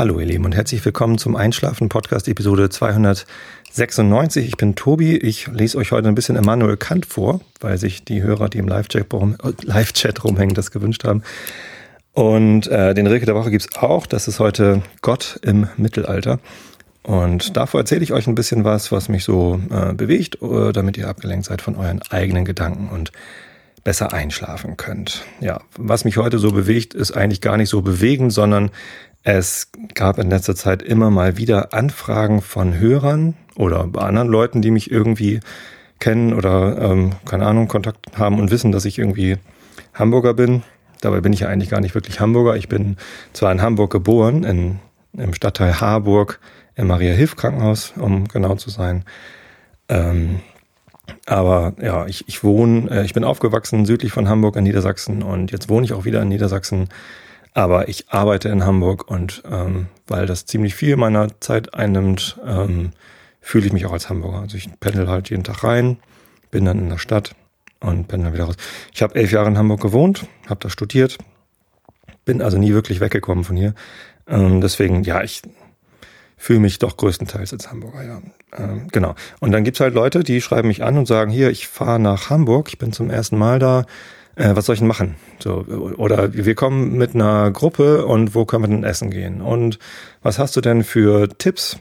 Hallo ihr Lieben und herzlich willkommen zum Einschlafen Podcast Episode 296. Ich bin Tobi. Ich lese euch heute ein bisschen Immanuel Kant vor, weil sich die Hörer, die im Live-Chat rum, Live rumhängen, das gewünscht haben. Und äh, den Rilke der Woche gibt's auch. Das ist heute Gott im Mittelalter. Und davor erzähle ich euch ein bisschen was, was mich so äh, bewegt, äh, damit ihr abgelenkt seid von euren eigenen Gedanken und besser einschlafen könnt. Ja, was mich heute so bewegt, ist eigentlich gar nicht so bewegend, sondern es gab in letzter Zeit immer mal wieder Anfragen von Hörern oder anderen Leuten, die mich irgendwie kennen oder ähm, keine Ahnung, Kontakt haben und wissen, dass ich irgendwie Hamburger bin. Dabei bin ich ja eigentlich gar nicht wirklich Hamburger. Ich bin zwar in Hamburg geboren, in, im Stadtteil Harburg im Maria-Hilf-Krankenhaus, um genau zu sein. Ähm, aber ja, ich, ich wohne, äh, ich bin aufgewachsen südlich von Hamburg in Niedersachsen und jetzt wohne ich auch wieder in Niedersachsen. Aber ich arbeite in Hamburg und ähm, weil das ziemlich viel meiner Zeit einnimmt, ähm, fühle ich mich auch als Hamburger. Also ich pendel halt jeden Tag rein, bin dann in der Stadt und dann wieder raus. Ich habe elf Jahre in Hamburg gewohnt, habe da studiert, bin also nie wirklich weggekommen von hier. Ähm, deswegen, ja, ich fühle mich doch größtenteils als Hamburger, ja. Ähm, genau. Und dann gibt's halt Leute, die schreiben mich an und sagen, hier, ich fahre nach Hamburg, ich bin zum ersten Mal da, äh, was soll ich denn machen? So, oder wir kommen mit einer Gruppe und wo können wir denn essen gehen? Und was hast du denn für Tipps,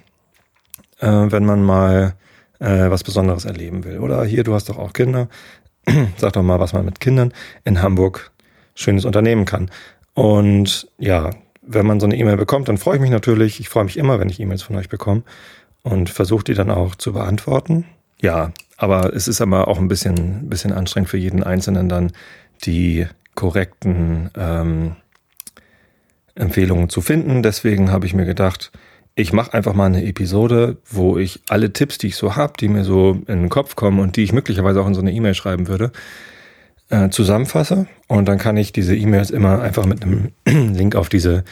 äh, wenn man mal äh, was Besonderes erleben will? Oder hier, du hast doch auch Kinder, sag doch mal, was man mit Kindern in Hamburg schönes unternehmen kann. Und ja, wenn man so eine E-Mail bekommt, dann freue ich mich natürlich. Ich freue mich immer, wenn ich E-Mails von euch bekomme und versuche die dann auch zu beantworten. Ja, aber es ist aber auch ein bisschen, ein bisschen anstrengend für jeden Einzelnen dann die korrekten ähm, Empfehlungen zu finden. Deswegen habe ich mir gedacht, ich mache einfach mal eine Episode, wo ich alle Tipps, die ich so habe, die mir so in den Kopf kommen und die ich möglicherweise auch in so eine E-Mail schreiben würde, äh, zusammenfasse und dann kann ich diese E-Mails immer einfach mit einem Link auf diese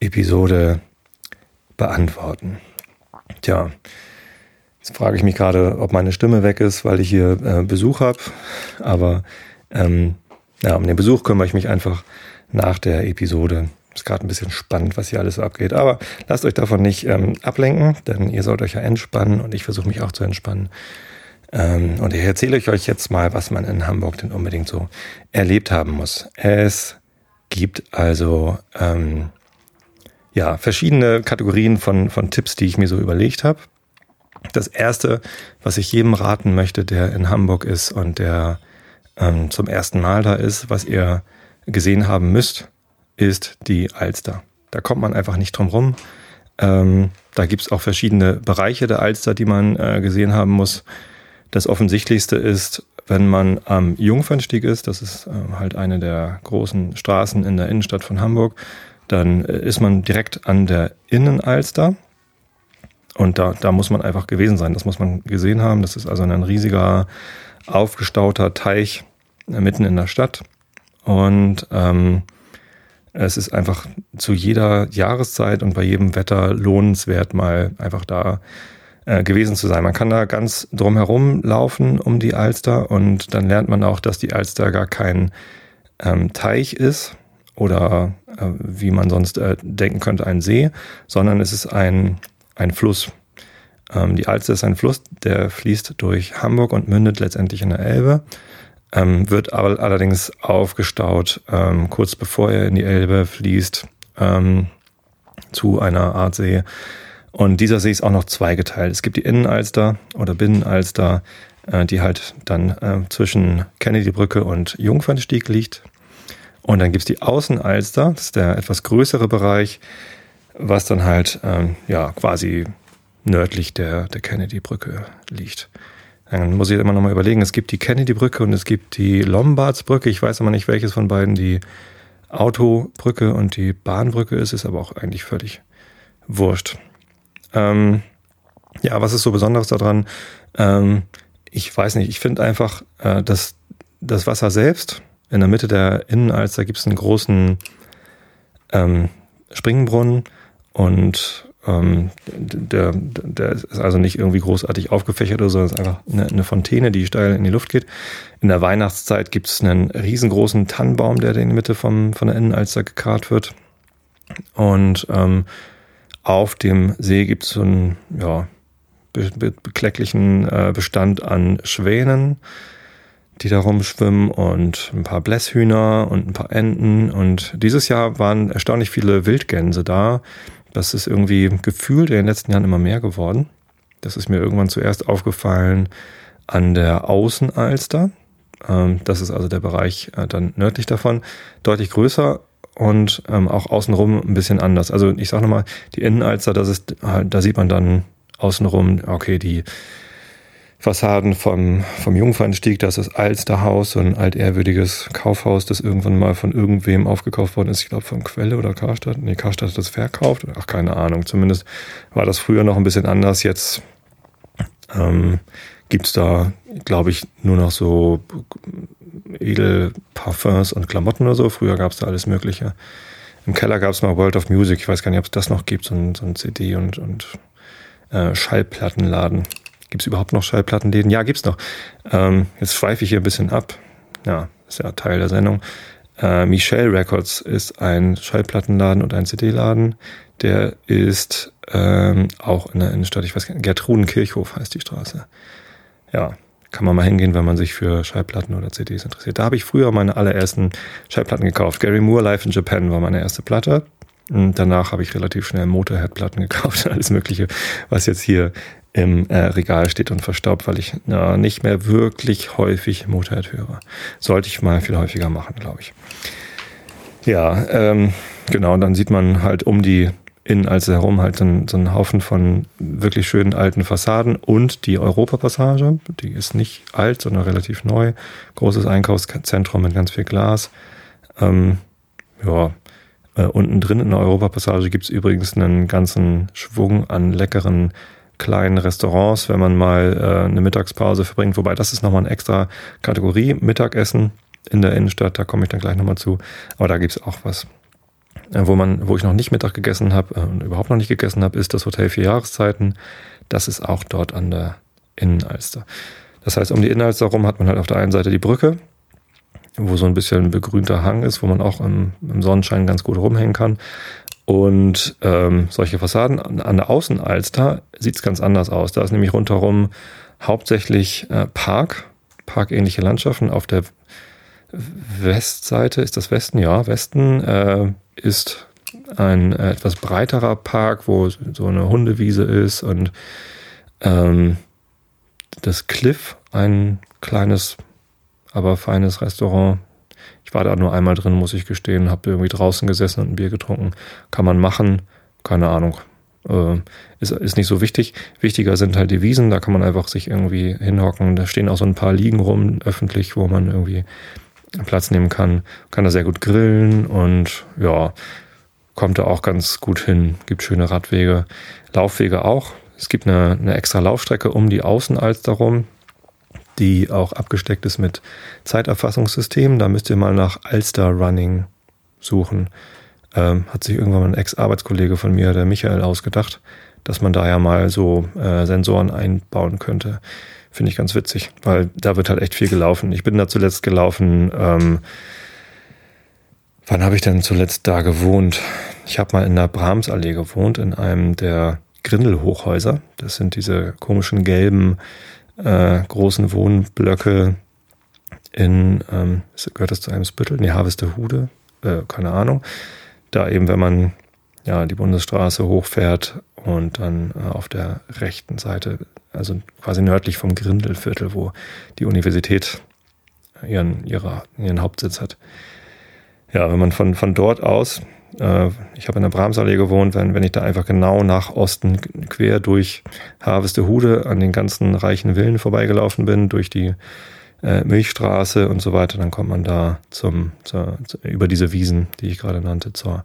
Episode beantworten. Tja, jetzt frage ich mich gerade, ob meine Stimme weg ist, weil ich hier äh, Besuch habe. Aber ähm, ja, um den Besuch kümmere ich mich einfach nach der Episode. Ist gerade ein bisschen spannend, was hier alles so abgeht. Aber lasst euch davon nicht ähm, ablenken, denn ihr sollt euch ja entspannen und ich versuche mich auch zu entspannen. Ähm, und ich erzähle euch jetzt mal, was man in Hamburg denn unbedingt so erlebt haben muss. Es gibt also ähm, ja verschiedene Kategorien von, von Tipps, die ich mir so überlegt habe. Das erste, was ich jedem raten möchte, der in Hamburg ist und der ähm, zum ersten Mal da ist, was ihr gesehen haben müsst, ist die Alster. Da kommt man einfach nicht drum rum. Ähm, da gibt's auch verschiedene Bereiche der Alster, die man äh, gesehen haben muss. Das Offensichtlichste ist, wenn man am Jungfernstieg ist, das ist ähm, halt eine der großen Straßen in der Innenstadt von Hamburg, dann äh, ist man direkt an der Innenalster. Und da, da muss man einfach gewesen sein. Das muss man gesehen haben. Das ist also ein riesiger, aufgestauter Teich äh, mitten in der Stadt. Und ähm, es ist einfach zu jeder Jahreszeit und bei jedem Wetter lohnenswert, mal einfach da äh, gewesen zu sein. Man kann da ganz drumherum laufen um die Alster und dann lernt man auch, dass die Alster gar kein ähm, Teich ist oder äh, wie man sonst äh, denken könnte, ein See, sondern es ist ein, ein Fluss. Ähm, die Alster ist ein Fluss, der fließt durch Hamburg und mündet letztendlich in der Elbe, ähm, wird aber allerdings aufgestaut, ähm, kurz bevor er in die Elbe fließt, ähm, zu einer Art See und dieser See ist auch noch zweigeteilt. Es gibt die Innenalster oder Binnenalster, äh, die halt dann äh, zwischen Kennedy-Brücke und Jungfernstieg liegt. Und dann gibt's die Außenalster, das ist der etwas größere Bereich, was dann halt ähm, ja quasi nördlich der, der Kennedy-Brücke liegt. Dann muss ich immer noch mal überlegen, es gibt die Kennedy-Brücke und es gibt die Lombards-Brücke. Ich weiß aber nicht, welches von beiden die Autobrücke und die Bahnbrücke ist, ist aber auch eigentlich völlig wurscht. Ähm, ja, was ist so Besonderes daran? Ähm, ich weiß nicht, ich finde einfach, äh, dass das Wasser selbst, in der Mitte der Innenalster gibt es einen großen ähm, Springbrunnen und ähm, der, der ist also nicht irgendwie großartig aufgefächert oder so, es ist einfach eine, eine, Fontäne, die steil in die Luft geht. In der Weihnachtszeit gibt es einen riesengroßen Tannenbaum, der in die Mitte vom, von der Innenalster gekarrt wird. Und ähm, Auf dem See gibt es so einen ja, be be beklecklichen äh, Bestand an Schwänen, die da rumschwimmen und ein paar Blässhühner und ein paar Enten. Und dieses Jahr waren erstaunlich viele Wildgänse da. Das ist irgendwie gefühlt in den letzten Jahren immer mehr geworden. Das ist mir irgendwann zuerst aufgefallen an der Außenalster. Ähm, das ist also der Bereich äh, dann nördlich davon. Deutlich größer und ähm, auch außenrum ein bisschen anders. Also ich sag nochmal, die Innenalster, das ist halt, da sieht man dann außenrum, okay, die Fassaden vom, vom Jungfernstieg, das ist Alsterhaus, so ein altehrwürdiges Kaufhaus, das irgendwann mal von irgendwem aufgekauft worden ist. Ich glaube von Quelle oder Karstadt. Nee, Karstadt hat das verkauft. Ach, keine Ahnung. Zumindest war das früher noch ein bisschen anders. Jetzt ähm, gibt's da, glaube ich, nur noch so Edelparfums und Klamotten oder so. Früher gab's da alles Mögliche. Im Keller gab's mal World of Music. Ich weiß gar nicht, ob es das noch gibt, so ein, so ein CD- und, und äh, Schallplattenladen. Gibt es überhaupt noch Schallplattenläden? Ja, gibt's noch. Ähm, jetzt schweife ich hier ein bisschen ab. Ja, ist ja Teil der Sendung. Äh, Michelle Records ist ein Schallplattenladen und ein CD-Laden. Der ist ähm, auch in der Innenstadt, ich weiß gar nicht, Gertrudenkirchhof heißt die Straße. Ja, kann man mal hingehen, wenn man sich für Schallplatten oder CDs interessiert. Da habe ich früher meine allerersten Schallplatten gekauft. Gary Moore Live in Japan war meine erste Platte. Und danach habe ich relativ schnell Motorhead-Platten gekauft, alles Mögliche, was jetzt hier im äh, Regal steht und verstaubt, weil ich na, nicht mehr wirklich häufig Motorhead höre. Sollte ich mal viel häufiger machen, glaube ich. Ja, ähm, genau, und dann sieht man halt um die Innenalster herum halt so, einen Haufen von wirklich schönen alten Fassaden und die Europapassage, die ist nicht alt, sondern relativ neu. Großes Einkaufszentrum mit ganz viel Glas. Ähm, ja, äh, unten drin in der Europapassage gibt's übrigens einen ganzen Schwung an leckeren kleinen Restaurants, wenn man mal äh, eine Mittagspause verbringt. Wobei das ist nochmal eine extra Kategorie, Mittagessen in der Innenstadt, da komme ich dann gleich nochmal zu. Aber da gibt's auch was. Äh, wo man, wo ich noch nicht Mittag gegessen habe äh, und überhaupt noch nicht gegessen habe, ist das Hotel Vier Jahreszeiten. Das ist auch dort an der Innenalster. Das heißt, um die Innenalster rum hat man halt auf der einen Seite die Brücke, wo so ein bisschen begrünter Hang ist, wo man auch im, im Sonnenschein ganz gut rumhängen kann. Und ähm, solche Fassaden an der Außenalster sieht's ganz anders aus. Da ist nämlich rundherum hauptsächlich äh, Park, parkähnliche Landschaften. Auf der Westseite ist das Westen, ja, Westen äh, ist ein äh, etwas breiterer Park, wo so eine Hundewiese ist und ähm, das Cliff, ein kleines, aber feines Restaurant, ich war da nur einmal drin, muss ich gestehen, habe irgendwie draußen gesessen und ein Bier getrunken. Kann man machen, keine Ahnung. Äh, ist, ist nicht so wichtig. Wichtiger sind halt die Wiesen, da kann man einfach sich irgendwie hinhocken. Da stehen auch so ein paar Liegen rum, öffentlich, wo man irgendwie Platz nehmen kann. Kann da sehr gut grillen und ja, kommt da auch ganz gut hin. Gibt schöne Radwege, Laufwege auch. Es gibt eine, eine extra Laufstrecke um die Außenalster rum die auch abgesteckt ist mit Zeiterfassungssystemen. Da müsst ihr mal nach Alster Running suchen. Ähm, hat sich irgendwann mal ein Ex-Arbeitskollege von mir, der Michael, ausgedacht, dass man da ja mal so äh, Sensoren einbauen könnte. Finde ich ganz witzig, weil da wird halt echt viel gelaufen. Ich bin da zuletzt gelaufen. Ähm, wann habe ich denn zuletzt da gewohnt? Ich habe mal in der Brahmsallee gewohnt, in einem der Grindelhochhäuser. Das sind diese komischen gelben äh, großen Wohnblöcke in, ähm, gehört das zu einem Spüttel? Nee, Harvestehude, äh, keine Ahnung. Da eben, wenn man ja die Bundesstraße hochfährt und dann äh, auf der rechten Seite, also quasi nördlich vom Grindelviertel, wo die Universität ihren, ihre, ihren Hauptsitz hat. Ja, wenn man von, von dort aus äh, ich habe in der Bramsallee gewohnt, wenn, wenn ich da einfach genau nach Osten quer durch Harvestehude an den ganzen reichen Villen vorbeigelaufen bin, durch die äh, Milchstraße und so weiter, dann kommt man da zum, zur, zu, über diese Wiesen, die ich gerade nannte, zur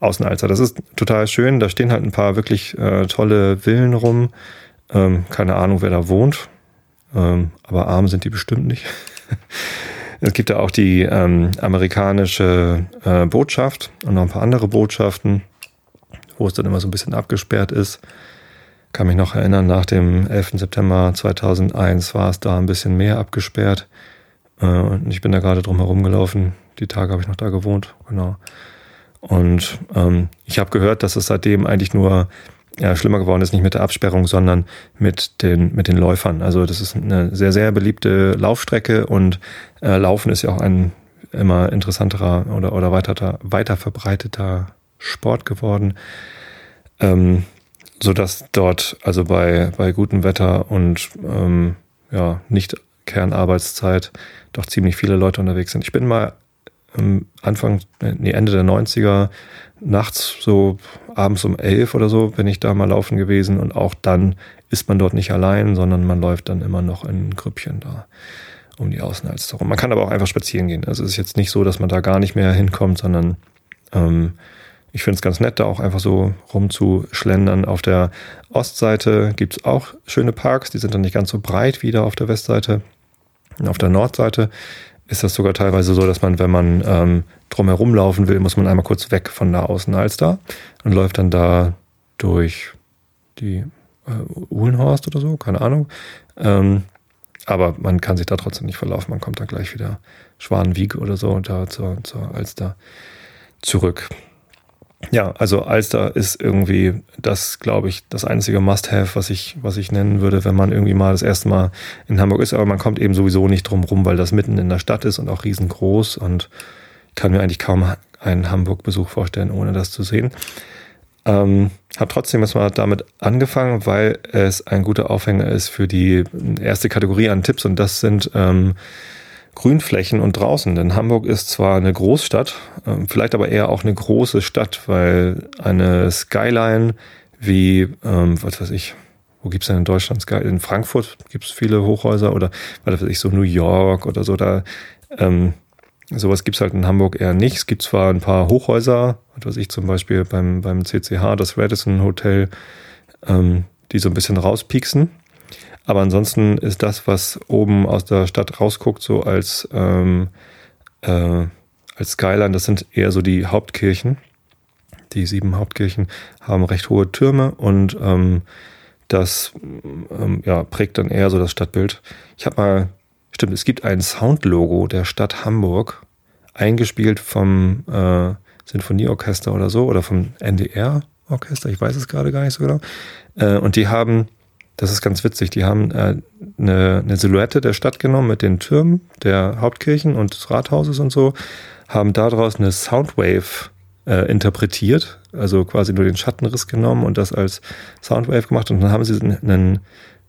Außenalster. Das ist total schön. Da stehen halt ein paar wirklich äh, tolle Villen rum. Ähm, keine Ahnung, wer da wohnt. Ähm, aber arm sind die bestimmt nicht. Es gibt ja auch die ähm, amerikanische äh, Botschaft und noch ein paar andere Botschaften, wo es dann immer so ein bisschen abgesperrt ist. Kann mich noch erinnern, nach dem 11. September 2001 war es da ein bisschen mehr abgesperrt. Äh, und ich bin da gerade drum herum gelaufen. Die Tage habe ich noch da gewohnt, genau. Und ähm, ich habe gehört, dass es seitdem eigentlich nur ja, schlimmer geworden ist, nicht mit der Absperrung, sondern mit den, mit den Läufern. Also das ist eine sehr, sehr beliebte Laufstrecke und äh, Laufen ist ja auch ein immer interessanterer oder, oder weiter, weiter verbreiteter Sport geworden. Ähm, so dass dort also bei, bei gutem Wetter und ähm, ja, nicht Kernarbeitszeit doch ziemlich viele Leute unterwegs sind. Ich bin mal Anfang, nee, Ende der 90er nachts so abends um elf oder so bin ich da mal laufen gewesen und auch dann ist man dort nicht allein, sondern man läuft dann immer noch in Grüppchen da um die Außenalster rum. Man kann aber auch einfach spazieren gehen. Also es ist jetzt nicht so, dass man da gar nicht mehr hinkommt, sondern ähm, ich finde es ganz nett, da auch einfach so rumzuschlendern. Auf der Ostseite gibt es auch schöne Parks, die sind dann nicht ganz so breit wie da auf der Westseite. Auf der Nordseite ist das sogar teilweise so, dass man, wenn man ähm, drumherum laufen will, muss man einmal kurz weg von der Außenalster und läuft dann da durch die äh, Uhlenhorst oder so, keine Ahnung. Ähm, aber man kann sich da trotzdem nicht verlaufen. Man kommt dann gleich wieder Schwanenwieg oder so und da zur, zur Alster zurück. Ja, also Alster ist irgendwie das, glaube ich, das einzige Must-Have, was ich, was ich nennen würde, wenn man irgendwie mal das erste Mal in Hamburg ist. Aber man kommt eben sowieso nicht drum rum, weil das mitten in der Stadt ist und auch riesengroß und kann mir eigentlich kaum einen Hamburg-Besuch vorstellen, ohne das zu sehen. Ähm, habe trotzdem erstmal damit angefangen, weil es ein guter Aufhänger ist für die erste Kategorie an Tipps und das sind ähm, Grünflächen und draußen. Denn Hamburg ist zwar eine Großstadt, ähm, vielleicht aber eher auch eine große Stadt, weil eine Skyline wie, ähm, was weiß ich, wo gibt's denn in Deutschland Skyline? In Frankfurt gibt's viele Hochhäuser oder was weiß ich, so New York oder so, da ähm, Sowas gibt's halt in Hamburg eher nicht. Es gibt zwar ein paar Hochhäuser, was weiß ich zum Beispiel beim, beim CCH, das Radisson Hotel, ähm, die so ein bisschen rauspieksen. Aber ansonsten ist das, was oben aus der Stadt rausguckt, so als, ähm, äh, als Skyline, das sind eher so die Hauptkirchen. Die sieben Hauptkirchen haben recht hohe Türme und ähm, das ähm, ja, prägt dann eher so das Stadtbild. Ich habe mal Stimmt, es gibt ein Soundlogo der Stadt Hamburg, eingespielt vom äh, Sinfonieorchester oder so, oder vom NDR-Orchester, ich weiß es gerade gar nicht so genau. Äh, und die haben, das ist ganz witzig, die haben äh, eine, eine Silhouette der Stadt genommen mit den Türmen der Hauptkirchen und des Rathauses und so, haben daraus eine Soundwave äh, interpretiert, also quasi nur den Schattenriss genommen und das als Soundwave gemacht und dann haben sie einen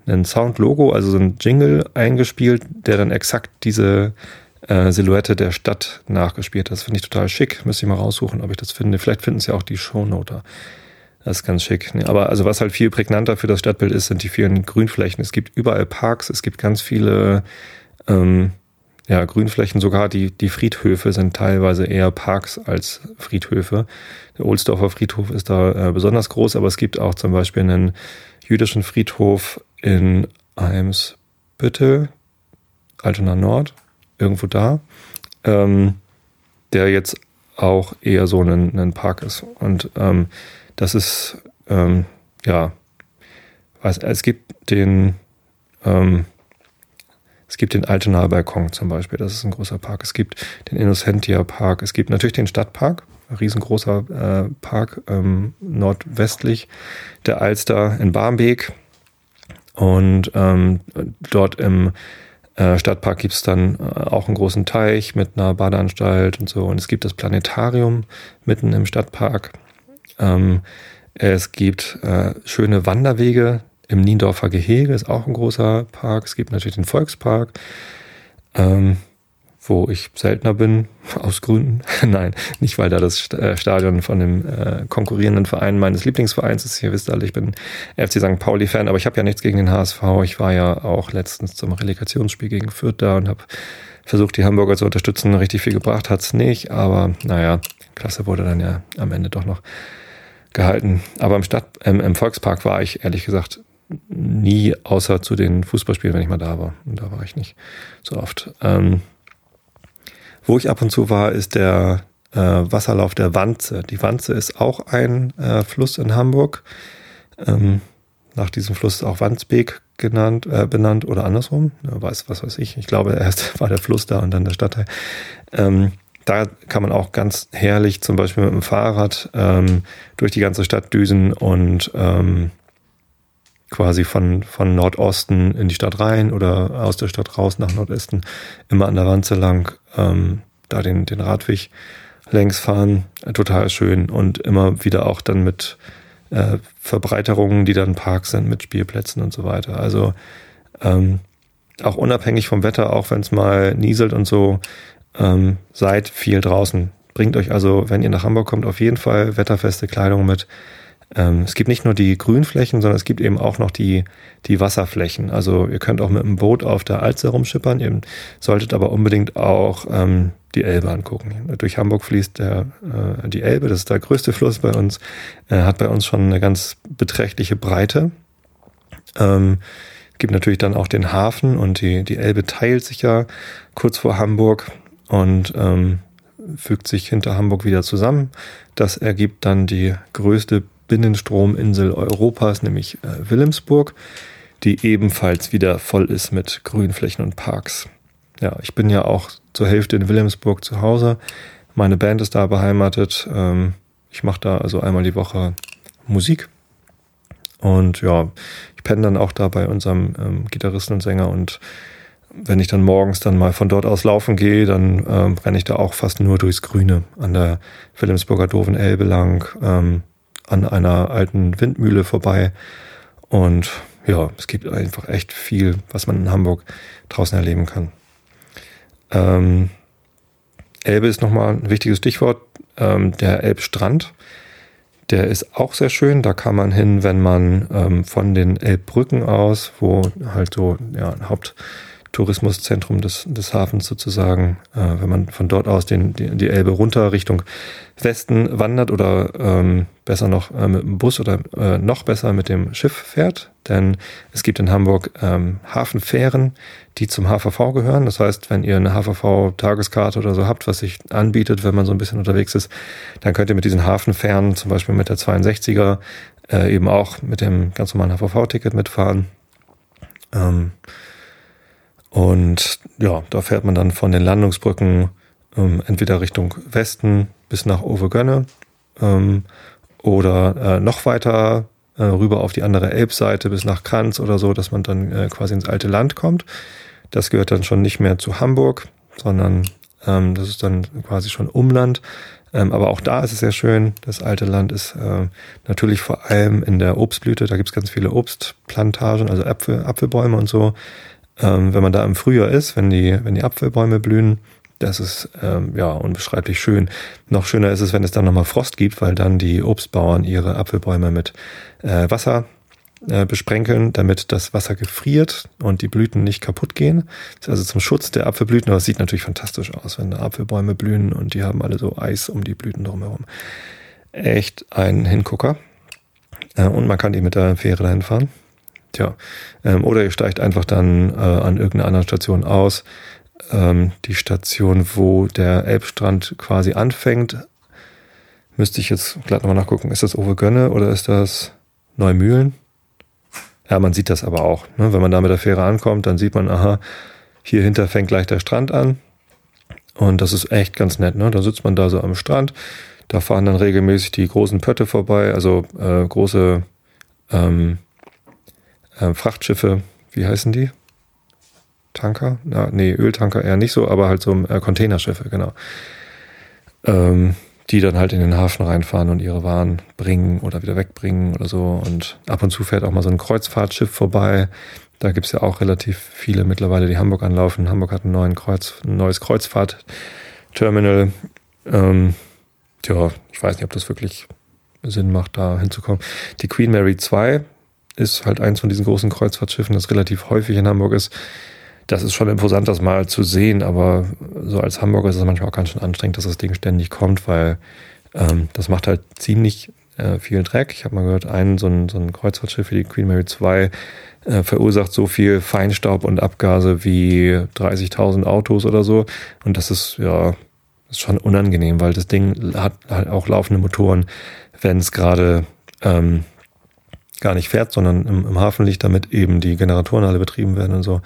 ein Sound-Logo, also so ein Jingle eingespielt, der dann exakt diese äh, Silhouette der Stadt nachgespielt hat. Das finde ich total schick. Müsste ich mal raussuchen, ob ich das finde. Vielleicht finden es ja auch die Shownoter. Das ist ganz schick. Aber also was halt viel prägnanter für das Stadtbild ist, sind die vielen Grünflächen. Es gibt überall Parks, es gibt ganz viele ähm, ja, Grünflächen, sogar die, die Friedhöfe sind teilweise eher Parks als Friedhöfe. Der Ohlsdorfer Friedhof ist da äh, besonders groß, aber es gibt auch zum Beispiel einen jüdischen Friedhof in Eimsbüttel, Altona Nord, irgendwo da, ähm, der jetzt auch eher so ein, ein Park ist. Und ähm, das ist, ähm, ja, weiß, es gibt den, ähm, es gibt den Altenaer Balkon zum Beispiel, das ist ein großer Park. Es gibt den Innocentia Park. Es gibt natürlich den Stadtpark, ein riesengroßer äh, Park ähm, nordwestlich der Alster in Barmbek. Und ähm, dort im äh, Stadtpark gibt's dann äh, auch einen großen Teich mit einer Badeanstalt und so. Und es gibt das Planetarium mitten im Stadtpark. Ähm, es gibt äh, schöne Wanderwege im Niendorfer Gehege, ist auch ein großer Park. Es gibt natürlich den Volkspark. Ähm, wo ich seltener bin, aus Gründen. Nein, nicht weil da das äh, Stadion von dem äh, konkurrierenden Verein meines Lieblingsvereins ist. Ihr wisst alle, ich bin FC St. Pauli-Fan, aber ich habe ja nichts gegen den HSV. Ich war ja auch letztens zum Relegationsspiel gegen Fürth da und habe versucht, die Hamburger zu unterstützen. Richtig viel gebracht hat's nicht, aber naja, Klasse wurde dann ja am Ende doch noch gehalten. Aber im Stadt, ähm, im Volkspark war ich ehrlich gesagt nie, außer zu den Fußballspielen, wenn ich mal da war. Und da war ich nicht so oft. Ähm, wo ich ab und zu war, ist der äh, Wasserlauf der Wanze. Die Wanze ist auch ein äh, Fluss in Hamburg. Ähm, nach diesem Fluss ist auch Wandsbek genannt, äh, benannt oder andersrum. Ja, weiß, was weiß ich. Ich glaube, erst war der Fluss da und dann der Stadtteil. Ähm, da kann man auch ganz herrlich zum Beispiel mit dem Fahrrad ähm, durch die ganze Stadt düsen und ähm, quasi von, von Nordosten in die Stadt rein oder aus der Stadt raus nach Nordwesten, immer an der Wanze lang, ähm, da den, den Radweg längs fahren. Total schön und immer wieder auch dann mit äh, Verbreiterungen, die dann Parks sind, mit Spielplätzen und so weiter. Also ähm, auch unabhängig vom Wetter, auch wenn es mal nieselt und so, ähm, seid viel draußen. Bringt euch also, wenn ihr nach Hamburg kommt, auf jeden Fall wetterfeste Kleidung mit. Ähm, es gibt nicht nur die Grünflächen, sondern es gibt eben auch noch die, die Wasserflächen. Also ihr könnt auch mit dem Boot auf der Alze rumschippern. Ihr solltet aber unbedingt auch ähm, die Elbe angucken. Durch Hamburg fließt der, äh, die Elbe, das ist der größte Fluss bei uns, äh, hat bei uns schon eine ganz beträchtliche Breite. Ähm, gibt natürlich dann auch den Hafen und die, die Elbe teilt sich ja kurz vor Hamburg und ähm, fügt sich hinter Hamburg wieder zusammen. Das ergibt dann die größte Binnenstrominsel Europas, nämlich äh, Wilhelmsburg, die ebenfalls wieder voll ist mit Grünflächen und Parks. Ja, ich bin ja auch zur Hälfte in Wilhelmsburg zu Hause. Meine Band ist da beheimatet. Ähm, ich mache da also einmal die Woche Musik. Und ja, ich penne dann auch da bei unserem ähm, Gitarristen und Sänger und wenn ich dann morgens dann mal von dort aus laufen gehe, dann ähm, renne ich da auch fast nur durchs Grüne an der Wilhelmsburger Doofen Elbe lang, ähm, an einer alten Windmühle vorbei. Und ja, es gibt einfach echt viel, was man in Hamburg draußen erleben kann. Ähm, Elbe ist nochmal ein wichtiges Stichwort. Ähm, der Elbstrand, der ist auch sehr schön. Da kann man hin, wenn man ähm, von den Elbbrücken aus, wo halt so ja, Haupt Tourismuszentrum des, des Hafens sozusagen, äh, wenn man von dort aus den, die, die Elbe runter Richtung Westen wandert oder ähm, besser noch äh, mit dem Bus oder äh, noch besser mit dem Schiff fährt. Denn es gibt in Hamburg ähm, Hafenfähren, die zum HVV gehören. Das heißt, wenn ihr eine HVV-Tageskarte oder so habt, was sich anbietet, wenn man so ein bisschen unterwegs ist, dann könnt ihr mit diesen Hafenfähren, zum Beispiel mit der 62er, äh, eben auch mit dem ganz normalen HVV-Ticket mitfahren. Ähm, und ja, da fährt man dann von den Landungsbrücken ähm, entweder Richtung Westen bis nach Overgönne ähm, oder äh, noch weiter äh, rüber auf die andere Elbseite bis nach Kranz oder so, dass man dann äh, quasi ins alte Land kommt. Das gehört dann schon nicht mehr zu Hamburg, sondern ähm, das ist dann quasi schon Umland. Ähm, aber auch da ist es sehr schön. Das alte Land ist äh, natürlich vor allem in der Obstblüte. Da gibt es ganz viele Obstplantagen, also Äpfel, Apfelbäume und so. Ähm, wenn man da im Frühjahr ist, wenn die, wenn die Apfelbäume blühen, das ist ähm, ja unbeschreiblich schön. Noch schöner ist es, wenn es dann nochmal Frost gibt, weil dann die Obstbauern ihre Apfelbäume mit äh, Wasser äh, besprenkeln, damit das Wasser gefriert und die Blüten nicht kaputt gehen. Das ist also zum Schutz der Apfelblüten, aber es sieht natürlich fantastisch aus, wenn da Apfelbäume blühen und die haben alle so Eis um die Blüten drumherum. Echt ein Hingucker. Äh, und man kann die mit der Fähre dahin fahren. Tja, ähm, oder ihr steigt einfach dann äh, an irgendeiner anderen Station aus. Ähm, die Station, wo der Elbstrand quasi anfängt, müsste ich jetzt gleich nochmal nachgucken. Ist das Overgönne oder ist das Neumühlen? Ja, man sieht das aber auch. Ne? Wenn man da mit der Fähre ankommt, dann sieht man, aha, hier hinter fängt gleich der Strand an. Und das ist echt ganz nett. Ne? Da sitzt man da so am Strand. Da fahren dann regelmäßig die großen Pötte vorbei, also äh, große ähm, äh, Frachtschiffe, wie heißen die? Tanker? Na, nee, Öltanker eher nicht so, aber halt so äh, Containerschiffe, genau. Ähm, die dann halt in den Hafen reinfahren und ihre Waren bringen oder wieder wegbringen oder so. Und ab und zu fährt auch mal so ein Kreuzfahrtschiff vorbei. Da gibt's ja auch relativ viele mittlerweile, die Hamburg anlaufen. Hamburg hat einen Kreuz, ein neues Kreuzfahrtterminal. Ähm, ja, ich weiß nicht, ob das wirklich Sinn macht, da hinzukommen. Die Queen Mary 2 ist halt eins von diesen großen Kreuzfahrtschiffen, das relativ häufig in Hamburg ist. Das ist schon imposant, das mal zu sehen, aber so als Hamburger ist es manchmal auch ganz schön anstrengend, dass das Ding ständig kommt, weil ähm, das macht halt ziemlich äh, viel Dreck. Ich habe mal gehört, ein so, ein so ein Kreuzfahrtschiff wie die Queen Mary 2 äh, verursacht so viel Feinstaub und Abgase wie 30.000 Autos oder so. Und das ist ja ist schon unangenehm, weil das Ding hat halt auch laufende Motoren, wenn es gerade ähm, gar nicht fährt, sondern im, im Hafen liegt, damit eben die Generatoren alle betrieben werden und so.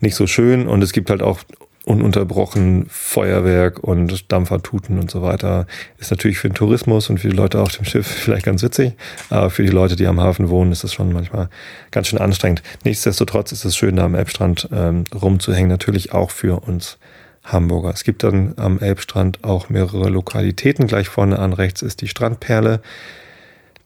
Nicht so schön und es gibt halt auch ununterbrochen Feuerwerk und Dampfertuten und so weiter. Ist natürlich für den Tourismus und für die Leute auf dem Schiff vielleicht ganz witzig, aber für die Leute, die am Hafen wohnen, ist das schon manchmal ganz schön anstrengend. Nichtsdestotrotz ist es schön, da am Elbstrand ähm, rumzuhängen, natürlich auch für uns Hamburger. Es gibt dann am Elbstrand auch mehrere Lokalitäten. Gleich vorne an rechts ist die Strandperle.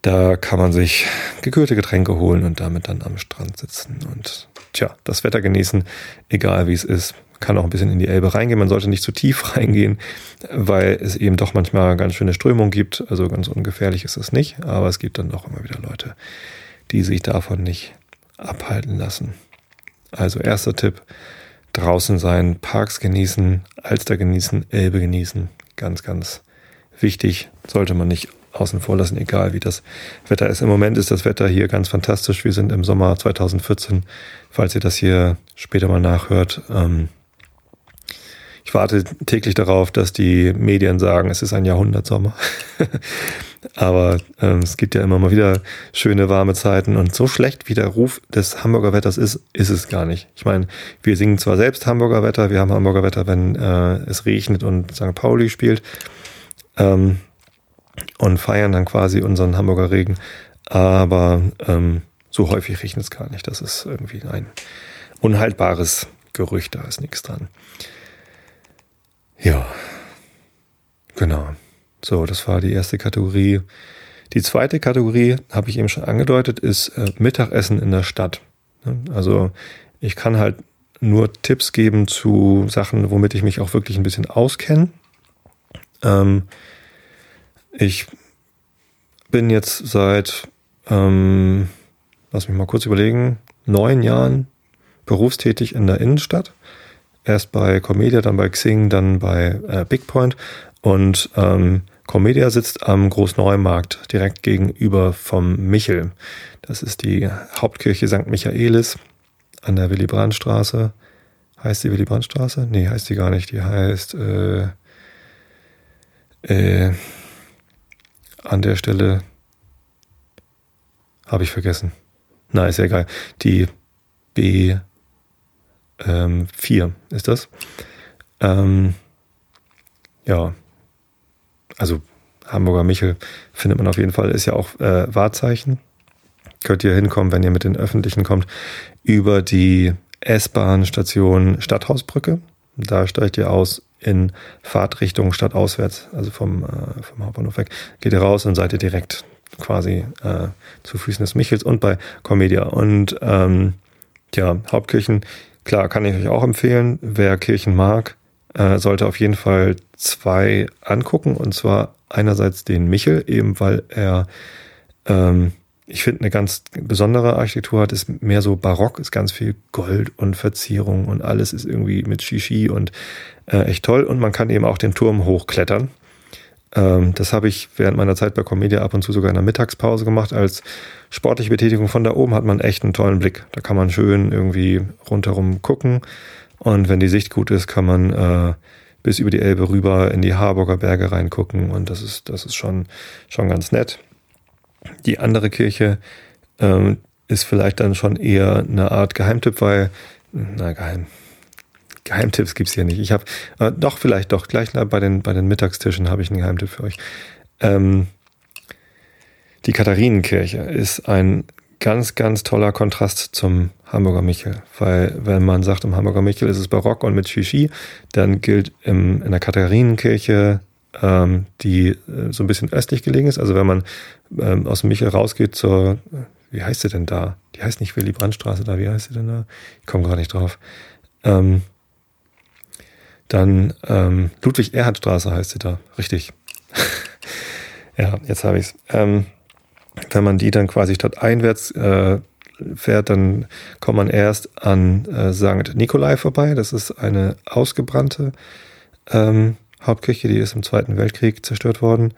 Da kann man sich gekühlte Getränke holen und damit dann am Strand sitzen und tja, das Wetter genießen, egal wie es ist kann auch ein bisschen in die Elbe reingehen. Man sollte nicht zu tief reingehen, weil es eben doch manchmal ganz schöne Strömung gibt. Also ganz ungefährlich ist es nicht, aber es gibt dann auch immer wieder Leute, die sich davon nicht abhalten lassen. Also erster Tipp, draußen sein, Parks genießen, Alster genießen, Elbe genießen. Ganz, ganz wichtig, sollte man nicht außen vor lassen, egal wie das Wetter ist. Im Moment ist das Wetter hier ganz fantastisch. Wir sind im Sommer 2014, falls ihr das hier später mal nachhört. Ähm, ich warte täglich darauf, dass die Medien sagen, es ist ein Jahrhundertsommer. Aber ähm, es gibt ja immer mal wieder schöne warme Zeiten und so schlecht wie der Ruf des Hamburger Wetters ist, ist es gar nicht. Ich meine, wir singen zwar selbst Hamburger Wetter, wir haben Hamburger Wetter, wenn äh, es regnet und St. Pauli spielt ähm, und feiern dann quasi unseren Hamburger Regen, aber ähm, so häufig regnet es gar nicht. Das ist irgendwie ein unhaltbares Gerücht, da ist nichts dran. Ja, genau. So, das war die erste Kategorie. Die zweite Kategorie, habe ich eben schon angedeutet, ist äh, Mittagessen in der Stadt. Also ich kann halt nur Tipps geben zu Sachen, womit ich mich auch wirklich ein bisschen auskenne. Ähm, ich bin jetzt seit, ähm, lass mich mal kurz überlegen, neun Jahren berufstätig in der Innenstadt Erst bei Comedia, dann bei Xing, dann bei äh, Bigpoint. Und ähm, Comedia sitzt am Großneumarkt direkt gegenüber vom Michel. Das ist die Hauptkirche St. Michaelis an der Willy Brandt Straße. Heißt die Willy Brandt Straße? Nee, heißt die gar nicht. Die heißt äh, äh, an der Stelle habe ich vergessen. Na, ist ja egal. Die B ähm, vier ist das. Ähm, ja, also Hamburger Michel findet man auf jeden Fall, ist ja auch äh, Wahrzeichen. Könnt ihr hinkommen, wenn ihr mit den Öffentlichen kommt, über die S-Bahn-Station Stadthausbrücke. Da steigt ihr aus in Fahrtrichtung stadtauswärts, also vom, äh, vom Hauptbahnhof weg. Geht ihr raus und seid ihr direkt quasi äh, zu Füßen des Michels und bei Comedia. Und ähm, ja, Hauptkirchen Klar, kann ich euch auch empfehlen. Wer Kirchen mag, äh, sollte auf jeden Fall zwei angucken. Und zwar einerseits den Michel, eben weil er, ähm, ich finde, eine ganz besondere Architektur hat, ist mehr so barock, ist ganz viel Gold und Verzierung und alles ist irgendwie mit Shishi und äh, echt toll. Und man kann eben auch den Turm hochklettern. Ähm, das habe ich während meiner Zeit bei Comedia ab und zu sogar in der Mittagspause gemacht. Als sportliche Betätigung von da oben hat man echt einen tollen Blick. Da kann man schön irgendwie rundherum gucken. Und wenn die Sicht gut ist, kann man äh, bis über die Elbe rüber in die Harburger Berge reingucken. Und das ist, das ist schon, schon ganz nett. Die andere Kirche ähm, ist vielleicht dann schon eher eine Art Geheimtipp, weil, na, geheim, Geheimtipps gibt's hier nicht. Ich habe, äh, doch, vielleicht doch, gleich bei den, bei den Mittagstischen habe ich einen Geheimtipp für euch. Ähm, die Katharinenkirche ist ein ganz, ganz toller Kontrast zum Hamburger Michel. Weil, wenn man sagt, im Hamburger Michel ist es barock und mit Shishi, dann gilt im, in der Katharinenkirche, ähm, die äh, so ein bisschen östlich gelegen ist. Also wenn man ähm, aus dem Michel rausgeht zur, wie heißt sie denn da? Die heißt nicht Willy Brandtstraße da, wie heißt sie denn da? Ich komme gerade nicht drauf. Ähm, dann ähm, Ludwig-Erhard-Straße heißt sie da, richtig. ja, jetzt habe ich's. Ähm, wenn man die dann quasi statt einwärts äh, fährt, dann kommt man erst an äh, St. Nikolai vorbei. Das ist eine ausgebrannte ähm, Hauptkirche, die ist im Zweiten Weltkrieg zerstört worden.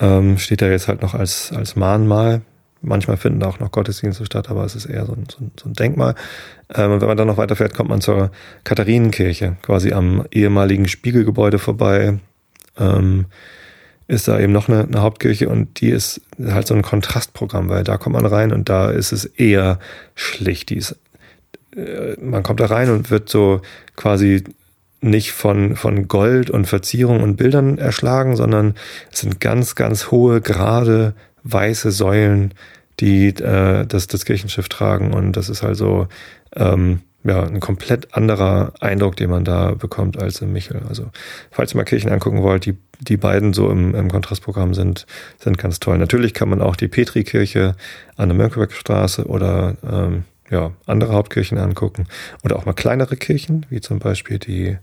Ähm, steht da jetzt halt noch als, als Mahnmal. Manchmal finden da auch noch Gottesdienste statt, aber es ist eher so ein, so ein, so ein Denkmal. Ähm, und wenn man dann noch weiterfährt, kommt man zur Katharinenkirche, quasi am ehemaligen Spiegelgebäude vorbei. Ähm, ist da eben noch eine, eine, Hauptkirche und die ist halt so ein Kontrastprogramm, weil da kommt man rein und da ist es eher schlicht. Die ist, äh, man kommt da rein und wird so quasi nicht von, von Gold und Verzierung und Bildern erschlagen, sondern es sind ganz, ganz hohe, gerade weiße Säulen, die äh, das, das Kirchenschiff tragen. Und das ist also ähm, ja, ein komplett anderer Eindruck, den man da bekommt als im Michel. Also, falls ihr mal Kirchen angucken wollt, die, die beiden so im, im Kontrastprogramm sind, sind ganz toll. Natürlich kann man auch die Petri-Kirche an der Mönckebergstraße oder ähm, ja, andere Hauptkirchen angucken oder auch mal kleinere Kirchen, wie zum Beispiel die,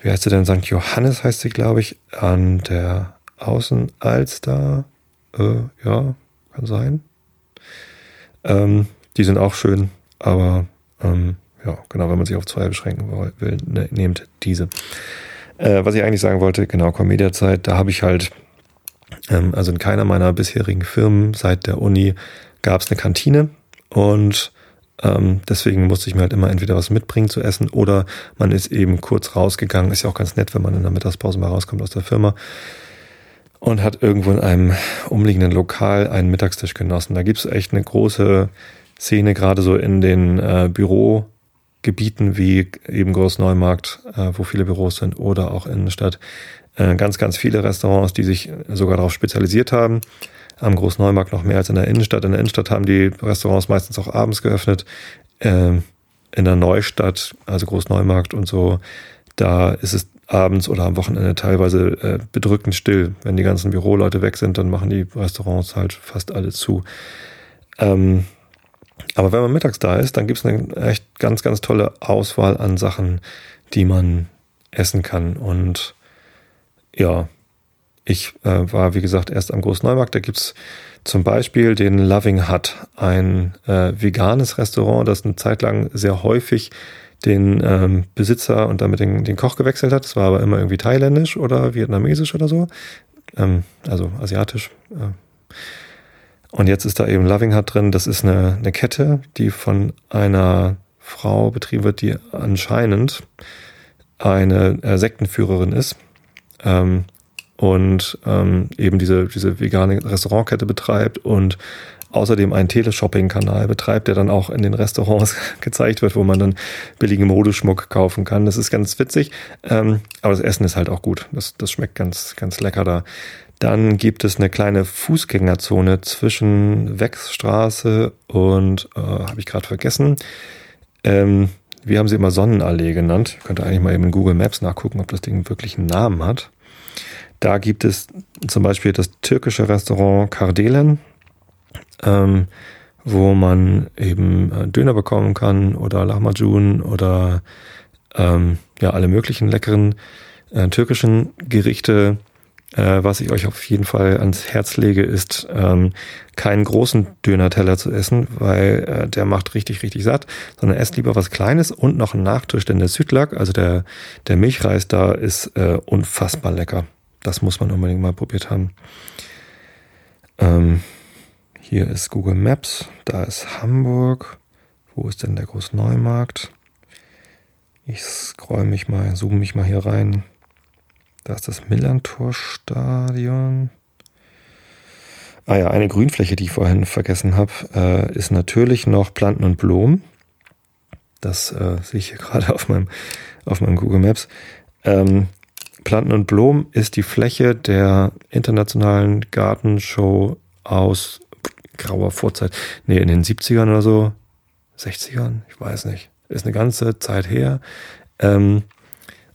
wie heißt sie denn, St. Johannes heißt sie, glaube ich, an der Außenalster. Äh, ja, kann sein. Ähm, die sind auch schön, aber ähm, ja, genau, wenn man sich auf zwei beschränken will, ne, nehmt diese. Äh, was ich eigentlich sagen wollte, genau, Comedia-Zeit, da habe ich halt, ähm, also in keiner meiner bisherigen Firmen seit der Uni gab es eine Kantine und ähm, deswegen musste ich mir halt immer entweder was mitbringen zu essen oder man ist eben kurz rausgegangen. Ist ja auch ganz nett, wenn man in der Mittagspause mal rauskommt aus der Firma und hat irgendwo in einem umliegenden Lokal einen Mittagstisch genossen. Da gibt's echt eine große Szene, gerade so in den äh, Bürogebieten wie eben Großneumarkt, äh, wo viele Büros sind, oder auch Innenstadt. Äh, ganz, ganz viele Restaurants, die sich sogar darauf spezialisiert haben am Großneumarkt noch mehr als in der Innenstadt. In der Innenstadt haben die Restaurants meistens auch abends geöffnet. Ähm, in der Neustadt, also Großneumarkt und so, da ist es abends oder am Wochenende teilweise äh, bedrückend still. Wenn die ganzen Büroleute weg sind, dann machen die Restaurants halt fast alle zu. Ähm, aber wenn man mittags da ist, dann gibt es eine echt ganz, ganz tolle Auswahl an Sachen, die man essen kann. Und ja, ich äh, war, wie gesagt, erst am Großneumarkt. Da gibt's zum Beispiel den Loving Hut, ein äh, veganes Restaurant, das eine Zeit lang sehr häufig den ähm, Besitzer und damit den, den Koch gewechselt hat. Es war aber immer irgendwie thailändisch oder vietnamesisch oder so. Ähm, also asiatisch. Äh. Und jetzt ist da eben Loving Hut drin. Das ist eine, eine Kette, die von einer Frau betrieben wird, die anscheinend eine äh, Sektenführerin ist. Ähm, und ähm, eben diese, diese vegane Restaurantkette betreibt und außerdem einen Teleshopping-Kanal betreibt, der dann auch in den Restaurants gezeigt wird, wo man dann billigen Modeschmuck kaufen kann. Das ist ganz witzig, ähm, aber das Essen ist halt auch gut. Das, das schmeckt ganz, ganz lecker da. Dann gibt es eine kleine Fußgängerzone zwischen Wechsstraße und, äh, habe ich gerade vergessen, ähm, wir haben sie immer Sonnenallee genannt. Ich könnte eigentlich mal eben in Google Maps nachgucken, ob das Ding wirklich einen Namen hat. Da gibt es zum Beispiel das türkische Restaurant Kardelen, ähm, wo man eben äh, Döner bekommen kann oder Lahmacun oder ähm, ja alle möglichen leckeren äh, türkischen Gerichte. Äh, was ich euch auf jeden Fall ans Herz lege, ist ähm, keinen großen Döner-Teller zu essen, weil äh, der macht richtig, richtig satt, sondern esst lieber was Kleines und noch einen Nachtisch, denn der Südlack, also der, der Milchreis da, ist äh, unfassbar lecker. Das muss man unbedingt mal probiert haben. Ähm, hier ist Google Maps, da ist Hamburg. Wo ist denn der Großneumarkt? Ich scroll mich mal, zoome mich mal hier rein. Da ist das Millantor-Stadion. Ah ja, eine Grünfläche, die ich vorhin vergessen habe, äh, ist natürlich noch Planten und Blumen. Das äh, sehe ich hier gerade auf meinem, auf meinem Google Maps. Ähm, Planten und Blumen ist die Fläche der internationalen Gartenshow aus grauer Vorzeit. Nee, in den 70ern oder so. 60ern? Ich weiß nicht. Ist eine ganze Zeit her. Ähm,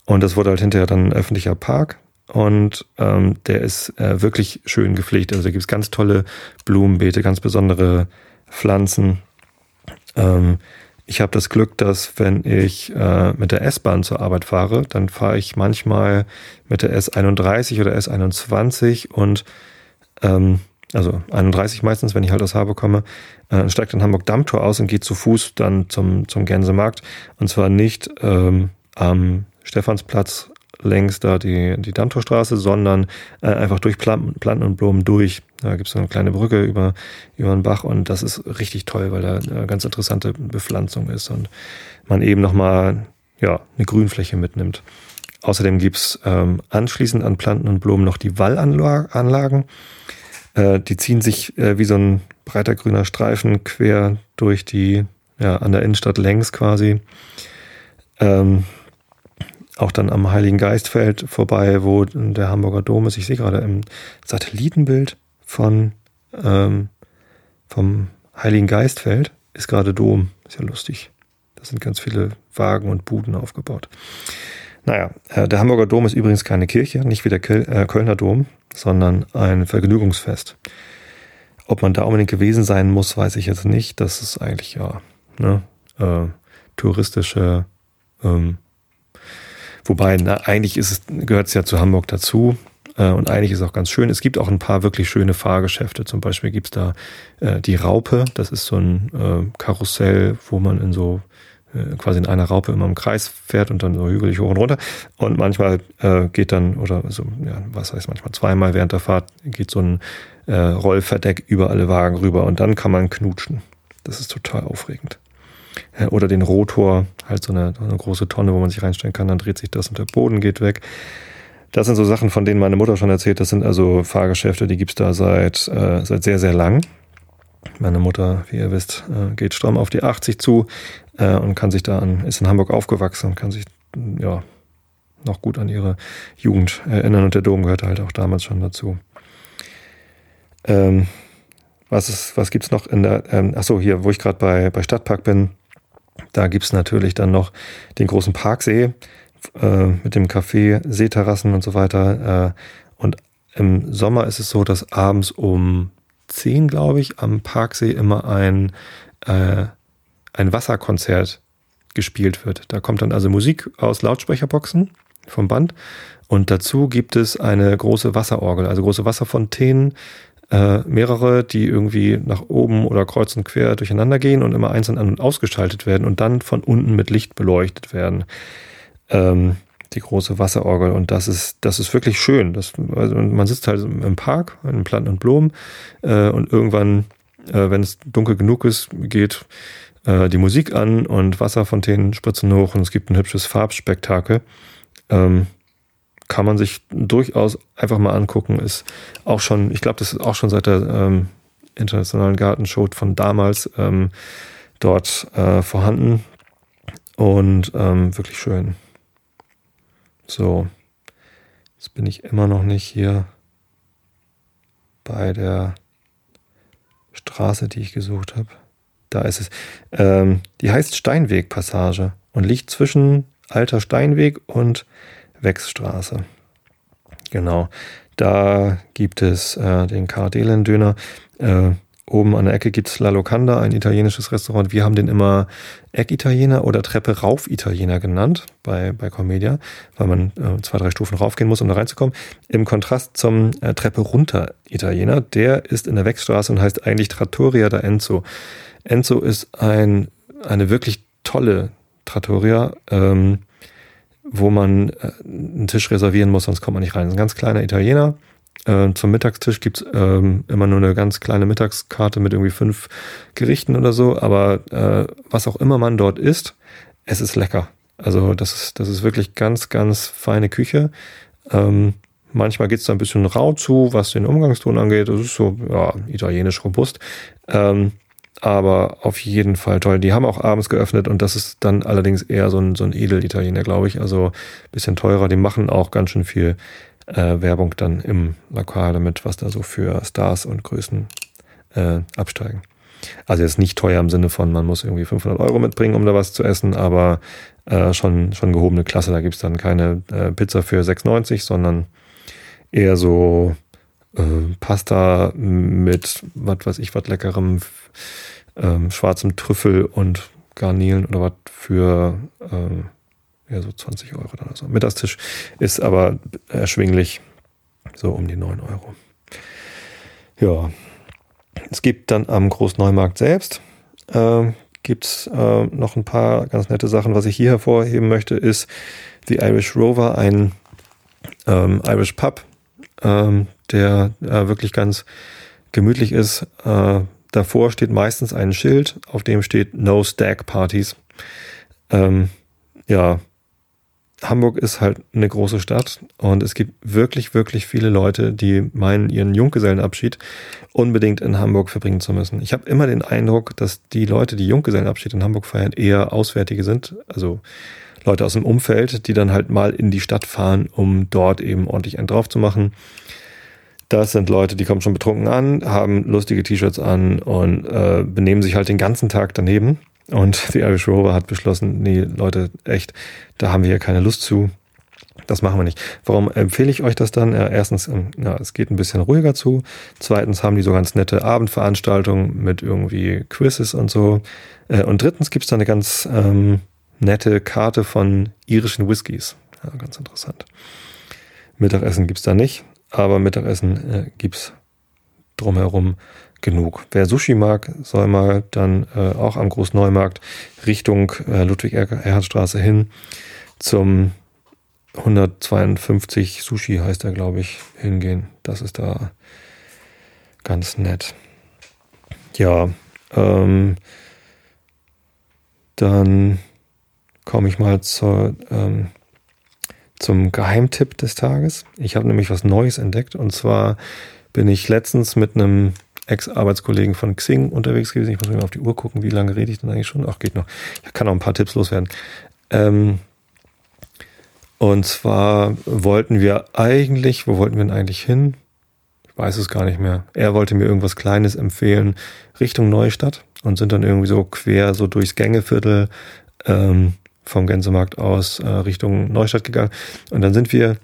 und das wurde halt hinterher dann ein öffentlicher Park. Und ähm, der ist äh, wirklich schön gepflegt. Also da gibt es ganz tolle Blumenbeete, ganz besondere Pflanzen. Ähm, ich habe das Glück, dass wenn ich äh, mit der S-Bahn zur Arbeit fahre, dann fahre ich manchmal mit der S31 oder S21 und ähm, also 31 meistens, wenn ich halt aus Habe komme, äh, steigt in Hamburg Dammtor aus und geht zu Fuß dann zum, zum Gänsemarkt. Und zwar nicht ähm, am Stephansplatz längs da die, die Dammtorstraße, sondern äh, einfach durch Planten und Blumen durch. Da gibt es eine kleine Brücke über, über den Bach und das ist richtig toll, weil da eine ganz interessante Bepflanzung ist und man eben nochmal ja, eine Grünfläche mitnimmt. Außerdem gibt's ähm, anschließend an Planten und Blumen noch die Wallanlagen. Äh, die ziehen sich äh, wie so ein breiter grüner Streifen quer durch die, ja, an der Innenstadt längs quasi. Ähm, auch dann am Heiligen Geistfeld vorbei, wo der Hamburger Dom ist. Ich sehe gerade im Satellitenbild von ähm, vom Heiligen Geistfeld ist gerade Dom. Ist ja lustig. Da sind ganz viele Wagen und Buden aufgebaut. Naja, äh, der Hamburger Dom ist übrigens keine Kirche, nicht wie der äh, Kölner Dom, sondern ein Vergnügungsfest. Ob man da unbedingt gewesen sein muss, weiß ich jetzt nicht. Das ist eigentlich ja ne, äh, touristische ähm, Wobei, na, eigentlich ist es, gehört es ja zu Hamburg dazu. Äh, und eigentlich ist es auch ganz schön. Es gibt auch ein paar wirklich schöne Fahrgeschäfte. Zum Beispiel gibt's da äh, die Raupe. Das ist so ein äh, Karussell, wo man in so äh, quasi in einer Raupe immer im Kreis fährt und dann so hügelig hoch und runter. Und manchmal äh, geht dann, oder so, ja, was heißt manchmal zweimal während der Fahrt, geht so ein äh, Rollverdeck über alle Wagen rüber und dann kann man knutschen. Das ist total aufregend. Äh, oder den Rotor, halt so eine, eine große Tonne, wo man sich reinstellen kann, dann dreht sich das und der Boden geht weg. Das sind so Sachen, von denen meine Mutter schon erzählt. Das sind also Fahrgeschäfte, die gibt's da seit, äh, seit sehr, sehr lang. Meine Mutter, wie ihr wisst, äh, geht stramm auf die 80 zu äh, und kann sich da an, ist in Hamburg aufgewachsen kann sich ja noch gut an ihre Jugend erinnern und der Dom gehörte halt auch damals schon dazu. Ähm, was ist, was gibt's noch in der, ähm, ach so, hier, wo ich gerade bei, bei Stadtpark bin, da gibt's natürlich dann noch den großen Parksee äh, mit dem Café, Seeterrassen und so weiter. Äh, und im Sommer ist es so, dass abends um 10, glaube ich, am Parksee immer ein, äh, ein Wasserkonzert gespielt wird. Da kommt dann also Musik aus Lautsprecherboxen vom Band und dazu gibt es eine große Wasserorgel, also große Wasserfontänen, äh, mehrere, die irgendwie nach oben oder kreuz und quer durcheinander gehen und immer einzeln an- und ausgeschaltet werden und dann von unten mit Licht beleuchtet werden. Ähm, die große Wasserorgel und das ist das ist wirklich schön. Das, also man sitzt halt im Park, in Planten und Blumen äh, und irgendwann, äh, wenn es dunkel genug ist, geht äh, die Musik an und Wasserfontänen spritzen hoch und es gibt ein hübsches Farbspektakel. Ähm, kann man sich durchaus einfach mal angucken. Ist auch schon, ich glaube, das ist auch schon seit der ähm, internationalen Gartenshow von damals ähm, dort äh, vorhanden und ähm, wirklich schön. So, jetzt bin ich immer noch nicht hier bei der Straße, die ich gesucht habe. Da ist es. Ähm, die heißt Steinwegpassage und liegt zwischen Alter Steinweg und Wechsstraße. Genau. Da gibt es äh, den Kardelen-Döner. Äh, oben an der Ecke gibt es La Locanda, ein italienisches Restaurant. Wir haben den immer Eckitaliener oder Treppe rauf Italiener genannt bei, bei Comedia, weil man äh, zwei, drei Stufen raufgehen muss, um da reinzukommen. Im Kontrast zum äh, Treppe runter Italiener, der ist in der Wechsstraße und heißt eigentlich Trattoria da Enzo. Enzo ist ein, eine wirklich tolle Trattoria. Ähm, wo man äh, einen Tisch reservieren muss, sonst kommt man nicht rein. Das ist ein ganz kleiner Italiener. Äh, zum Mittagstisch gibt's ähm, immer nur eine ganz kleine Mittagskarte mit irgendwie fünf Gerichten oder so. Aber äh, was auch immer man dort isst, es ist lecker. Also das ist, das ist wirklich ganz, ganz feine Küche. Ähm, manchmal geht's da ein bisschen rau zu, was den Umgangston angeht. Das ist so ja, italienisch robust. Ähm, aber auf jeden Fall toll. Die haben auch abends geöffnet und das ist dann allerdings eher so ein, so ein Edel-Italiener, glaube ich. Also bisschen teurer. Die machen auch ganz schön viel äh, Werbung dann im Lokal damit, was da so für Stars und Größen äh, absteigen. Also jetzt nicht teuer im Sinne von, man muss irgendwie 500 Euro mitbringen, um da was zu essen, aber äh, schon, schon gehobene Klasse. Da gibt's dann keine äh, Pizza für 6,90, sondern eher so äh, Pasta mit was weiß ich, was leckerem ähm, schwarzem Trüffel und Garnelen oder was für ähm, ja, so 20 Euro oder so. Mittagstisch ist aber erschwinglich, so um die 9 Euro. Ja, es gibt dann am Großneumarkt selbst äh, gibt äh, noch ein paar ganz nette Sachen. Was ich hier hervorheben möchte, ist The Irish Rover, ein ähm, Irish Pub, ähm, der äh, wirklich ganz gemütlich ist. Äh, davor steht meistens ein Schild, auf dem steht No Stack Parties. Ähm, ja, Hamburg ist halt eine große Stadt und es gibt wirklich, wirklich viele Leute, die meinen, ihren Junggesellenabschied unbedingt in Hamburg verbringen zu müssen. Ich habe immer den Eindruck, dass die Leute, die Junggesellenabschied in Hamburg feiern, eher Auswärtige sind, also Leute aus dem Umfeld, die dann halt mal in die Stadt fahren, um dort eben ordentlich einen drauf zu machen. Das sind Leute, die kommen schon betrunken an, haben lustige T-Shirts an und äh, benehmen sich halt den ganzen Tag daneben. Und die Irish Rover hat beschlossen, nee, Leute, echt, da haben wir hier keine Lust zu. Das machen wir nicht. Warum empfehle ich euch das dann? Erstens, ähm, ja, es geht ein bisschen ruhiger zu. Zweitens haben die so ganz nette Abendveranstaltungen mit irgendwie Quizzes und so. Äh, und drittens gibt's da eine ganz ähm, nette Karte von irischen Whiskys. Ja, ganz interessant. Mittagessen gibt's da nicht, aber Mittagessen äh, gibt's drumherum genug. Wer Sushi mag, soll mal dann äh, auch am Großneumarkt Richtung äh, Ludwig-Erhard-Straße hin zum 152 Sushi heißt er, glaube ich, hingehen. Das ist da ganz nett. Ja, ähm, dann komme ich mal zur, ähm, zum Geheimtipp des Tages. Ich habe nämlich was Neues entdeckt und zwar bin ich letztens mit einem Ex-Arbeitskollegen von Xing unterwegs gewesen. Ich muss mir mal auf die Uhr gucken, wie lange rede ich denn eigentlich schon? Ach, geht noch. Ich kann auch ein paar Tipps loswerden. Ähm, und zwar wollten wir eigentlich, wo wollten wir denn eigentlich hin? Ich weiß es gar nicht mehr. Er wollte mir irgendwas Kleines empfehlen, Richtung Neustadt und sind dann irgendwie so quer so durchs Gängeviertel ähm, vom Gänsemarkt aus äh, Richtung Neustadt gegangen. Und dann sind wir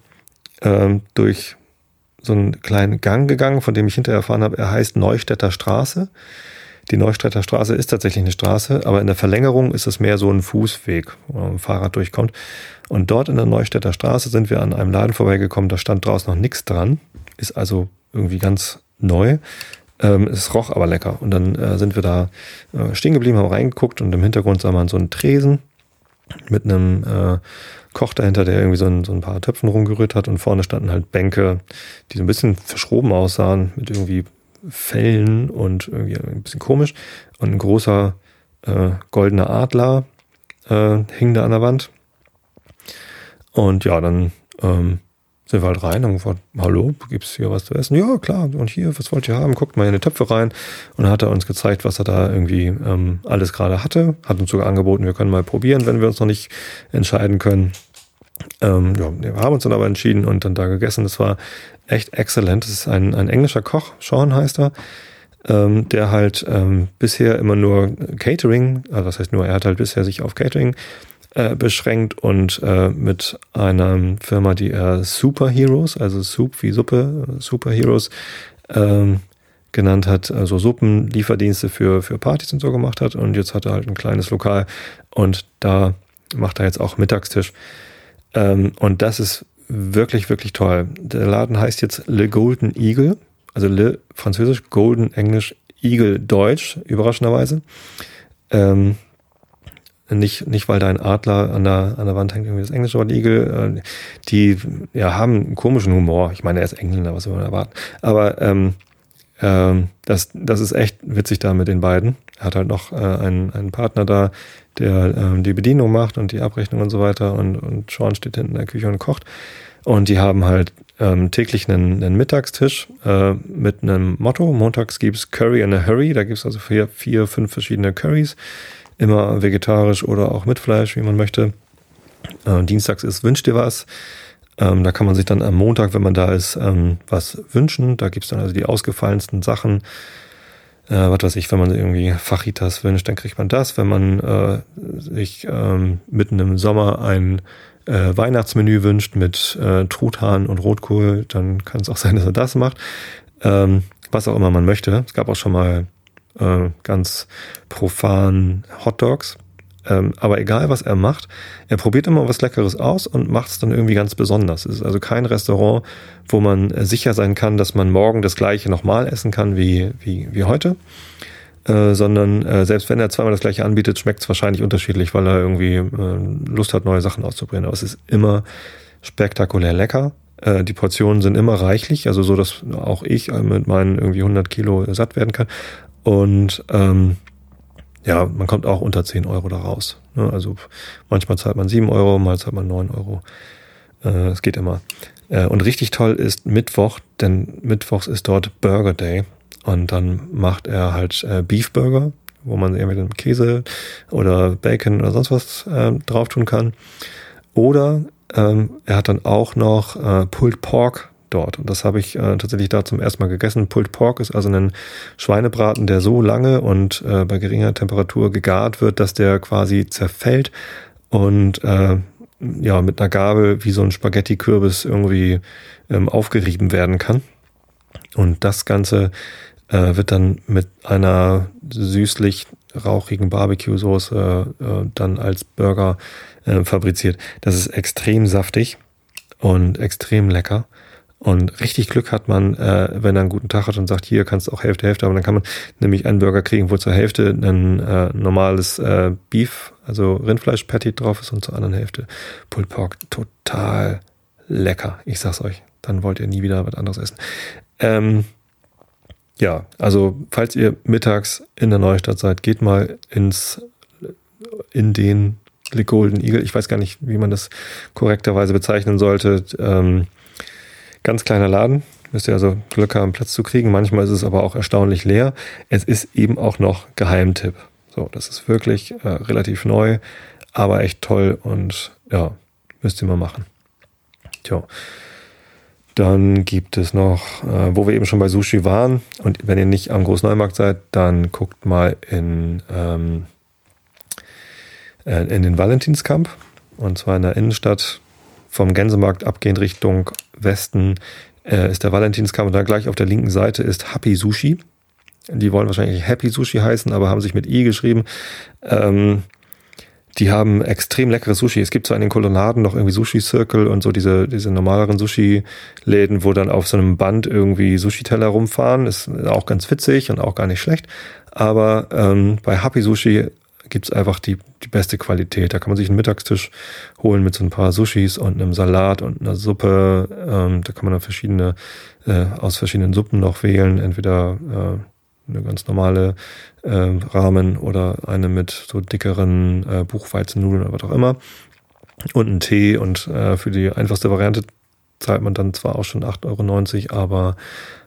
ähm, durch so einen kleinen Gang gegangen, von dem ich hinterher erfahren habe, er heißt Neustädter Straße. Die Neustädter Straße ist tatsächlich eine Straße, aber in der Verlängerung ist es mehr so ein Fußweg, wo ein Fahrrad durchkommt. Und dort in der Neustädter Straße sind wir an einem Laden vorbeigekommen, da stand draußen noch nichts dran, ist also irgendwie ganz neu. Ähm, es roch aber lecker. Und dann äh, sind wir da äh, stehen geblieben, haben reingeguckt und im Hintergrund sah man so einen Tresen mit einem äh, Koch dahinter, der irgendwie so ein, so ein paar Töpfen rumgerührt hat und vorne standen halt Bänke, die so ein bisschen verschroben aussahen, mit irgendwie Fellen und irgendwie ein bisschen komisch. Und ein großer äh, goldener Adler äh, hing da an der Wand. Und ja, dann ähm, sind wir halt rein und gefragt, hallo, gibt's hier was zu essen? Ja, klar. Und hier, was wollt ihr haben? Guckt mal in die Töpfe rein. Und dann hat er uns gezeigt, was er da irgendwie ähm, alles gerade hatte. Hat uns sogar angeboten, wir können mal probieren, wenn wir uns noch nicht entscheiden können. Ähm, ja, wir haben uns dann aber entschieden und dann da gegessen. Das war echt exzellent. Das ist ein, ein englischer Koch, Sean heißt er, ähm, der halt ähm, bisher immer nur Catering, also das heißt nur, er hat halt bisher sich auf Catering äh, beschränkt und äh, mit einer Firma, die er Superheroes, also Soup wie Suppe, Superheroes, ähm, genannt hat, also Suppenlieferdienste für, für Partys und so gemacht hat. Und jetzt hat er halt ein kleines Lokal und da macht er jetzt auch Mittagstisch. Ähm, und das ist wirklich, wirklich toll. Der Laden heißt jetzt Le Golden Eagle, also Le Französisch, Golden Englisch, Eagle Deutsch, überraschenderweise. Ähm, nicht, nicht weil da ein Adler an der, an der Wand hängt, irgendwie das englische Wort Igel. Äh, die ja, haben einen komischen Humor. Ich meine, er ist Engländer, was soll man erwarten? Aber ähm, ähm, das, das ist echt witzig da mit den beiden. Er hat halt noch äh, einen, einen Partner da, der ähm, die Bedienung macht und die Abrechnung und so weiter. Und, und Sean steht hinten in der Küche und kocht. Und die haben halt ähm, täglich einen, einen Mittagstisch äh, mit einem Motto. Montags gibt's Curry in a Hurry. Da gibt's also vier, vier, fünf verschiedene Curries immer vegetarisch oder auch mit Fleisch, wie man möchte. Äh, dienstags ist Wünsch dir was. Ähm, da kann man sich dann am Montag, wenn man da ist, ähm, was wünschen. Da gibt's dann also die ausgefallensten Sachen. Äh, was weiß ich, wenn man irgendwie Fajitas wünscht, dann kriegt man das. Wenn man äh, sich ähm, mitten im Sommer ein äh, Weihnachtsmenü wünscht mit äh, Truthahn und Rotkohl, dann kann es auch sein, dass er das macht. Ähm, was auch immer man möchte. Es gab auch schon mal äh, ganz profan Hotdogs. Ähm, aber egal, was er macht, er probiert immer was Leckeres aus und macht es dann irgendwie ganz besonders. Es ist also kein Restaurant, wo man sicher sein kann, dass man morgen das gleiche nochmal essen kann wie, wie, wie heute. Äh, sondern äh, selbst wenn er zweimal das gleiche anbietet, schmeckt es wahrscheinlich unterschiedlich, weil er irgendwie äh, Lust hat, neue Sachen auszuprobieren. Aber es ist immer spektakulär lecker. Äh, die Portionen sind immer reichlich, also so, dass auch ich mit meinen irgendwie 100 Kilo satt werden kann. Und ähm, ja, man kommt auch unter 10 Euro da raus. Ne? Also manchmal zahlt man 7 Euro, mal zahlt man 9 Euro. Äh, es geht immer. Äh, und richtig toll ist Mittwoch, denn Mittwochs ist dort Burger Day. Und dann macht er halt äh, Beef Burger, wo man irgendwie Käse oder Bacon oder sonst was äh, drauf tun kann. Oder ähm, er hat dann auch noch äh, Pulled Pork dort. Und das habe ich äh, tatsächlich da zum ersten Mal gegessen. Pulled Pork ist also ein Schweinebraten, der so lange und äh, bei geringer Temperatur gegart wird, dass der quasi zerfällt und äh, ja mit einer Gabel wie so ein Spaghetti-Kürbis irgendwie ähm, aufgerieben werden kann. Und das Ganze äh, wird dann mit einer süßlich rauchigen Barbecue-Soße äh, dann als Burger äh, fabriziert. Das ist extrem saftig und extrem lecker. Und richtig Glück hat man, äh, wenn er einen guten Tag hat und sagt, hier kannst du auch Hälfte, Hälfte, aber dann kann man nämlich einen Burger kriegen, wo zur Hälfte ein äh, normales äh, Beef, also Rindfleisch-Patty drauf ist und zur anderen Hälfte Pulled Pork. Total lecker. Ich sag's euch. Dann wollt ihr nie wieder was anderes essen. Ähm, ja, also falls ihr mittags in der Neustadt seid, geht mal ins in den Golden Eagle. Ich weiß gar nicht, wie man das korrekterweise bezeichnen sollte. Ähm, ganz kleiner Laden. Müsst ihr also Glück haben, Platz zu kriegen. Manchmal ist es aber auch erstaunlich leer. Es ist eben auch noch Geheimtipp. So, das ist wirklich äh, relativ neu, aber echt toll und ja, müsst ihr mal machen. Tja. Dann gibt es noch, äh, wo wir eben schon bei Sushi waren. Und wenn ihr nicht am Großneumarkt seid, dann guckt mal in, ähm, äh, in den Valentinskamp. Und zwar in der Innenstadt vom Gänsemarkt abgehend Richtung Westen äh, ist der Valentinskamp. Und da gleich auf der linken Seite ist Happy Sushi. Die wollen wahrscheinlich Happy Sushi heißen, aber haben sich mit I geschrieben. Ähm, die haben extrem leckeres Sushi. Es gibt so in den Kolonnaden noch irgendwie Sushi-Circle und so diese, diese normaleren Sushi-Läden, wo dann auf so einem Band irgendwie Sushi-Teller rumfahren. Ist auch ganz witzig und auch gar nicht schlecht. Aber ähm, bei Happy Sushi gibt's einfach die, die beste Qualität. Da kann man sich einen Mittagstisch holen mit so ein paar Sushis und einem Salat und einer Suppe. Ähm, da kann man dann verschiedene, äh, aus verschiedenen Suppen noch wählen. Entweder äh, eine ganz normale äh, Rahmen oder eine mit so dickeren äh, Buchweizennudeln oder was auch immer. Und einen Tee und äh, für die einfachste Variante zahlt man dann zwar auch schon 8,90 Euro, aber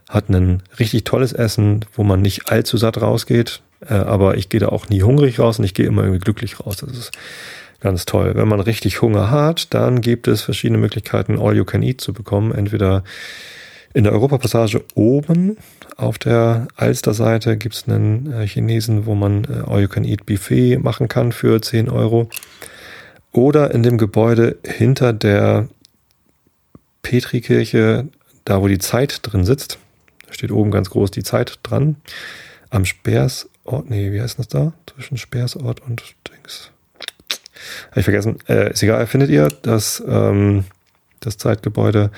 hat ein richtig tolles Essen, wo man nicht allzu satt rausgeht. Äh, aber ich gehe da auch nie hungrig raus und ich gehe immer irgendwie glücklich raus. Das ist ganz toll. Wenn man richtig Hunger hat, dann gibt es verschiedene Möglichkeiten, All You Can Eat zu bekommen. Entweder in der Europapassage oben auf der Alster-Seite gibt es einen äh, Chinesen, wo man äh, All You Can Eat Buffet machen kann für 10 Euro. Oder in dem Gebäude hinter der Petrikirche, da wo die Zeit drin sitzt. Da steht oben ganz groß die Zeit dran. Am Speersort, nee, wie heißt das da? Zwischen Speersort und Dings. Habe ich vergessen. Äh, ist egal, findet ihr das, ähm, das Zeitgebäude.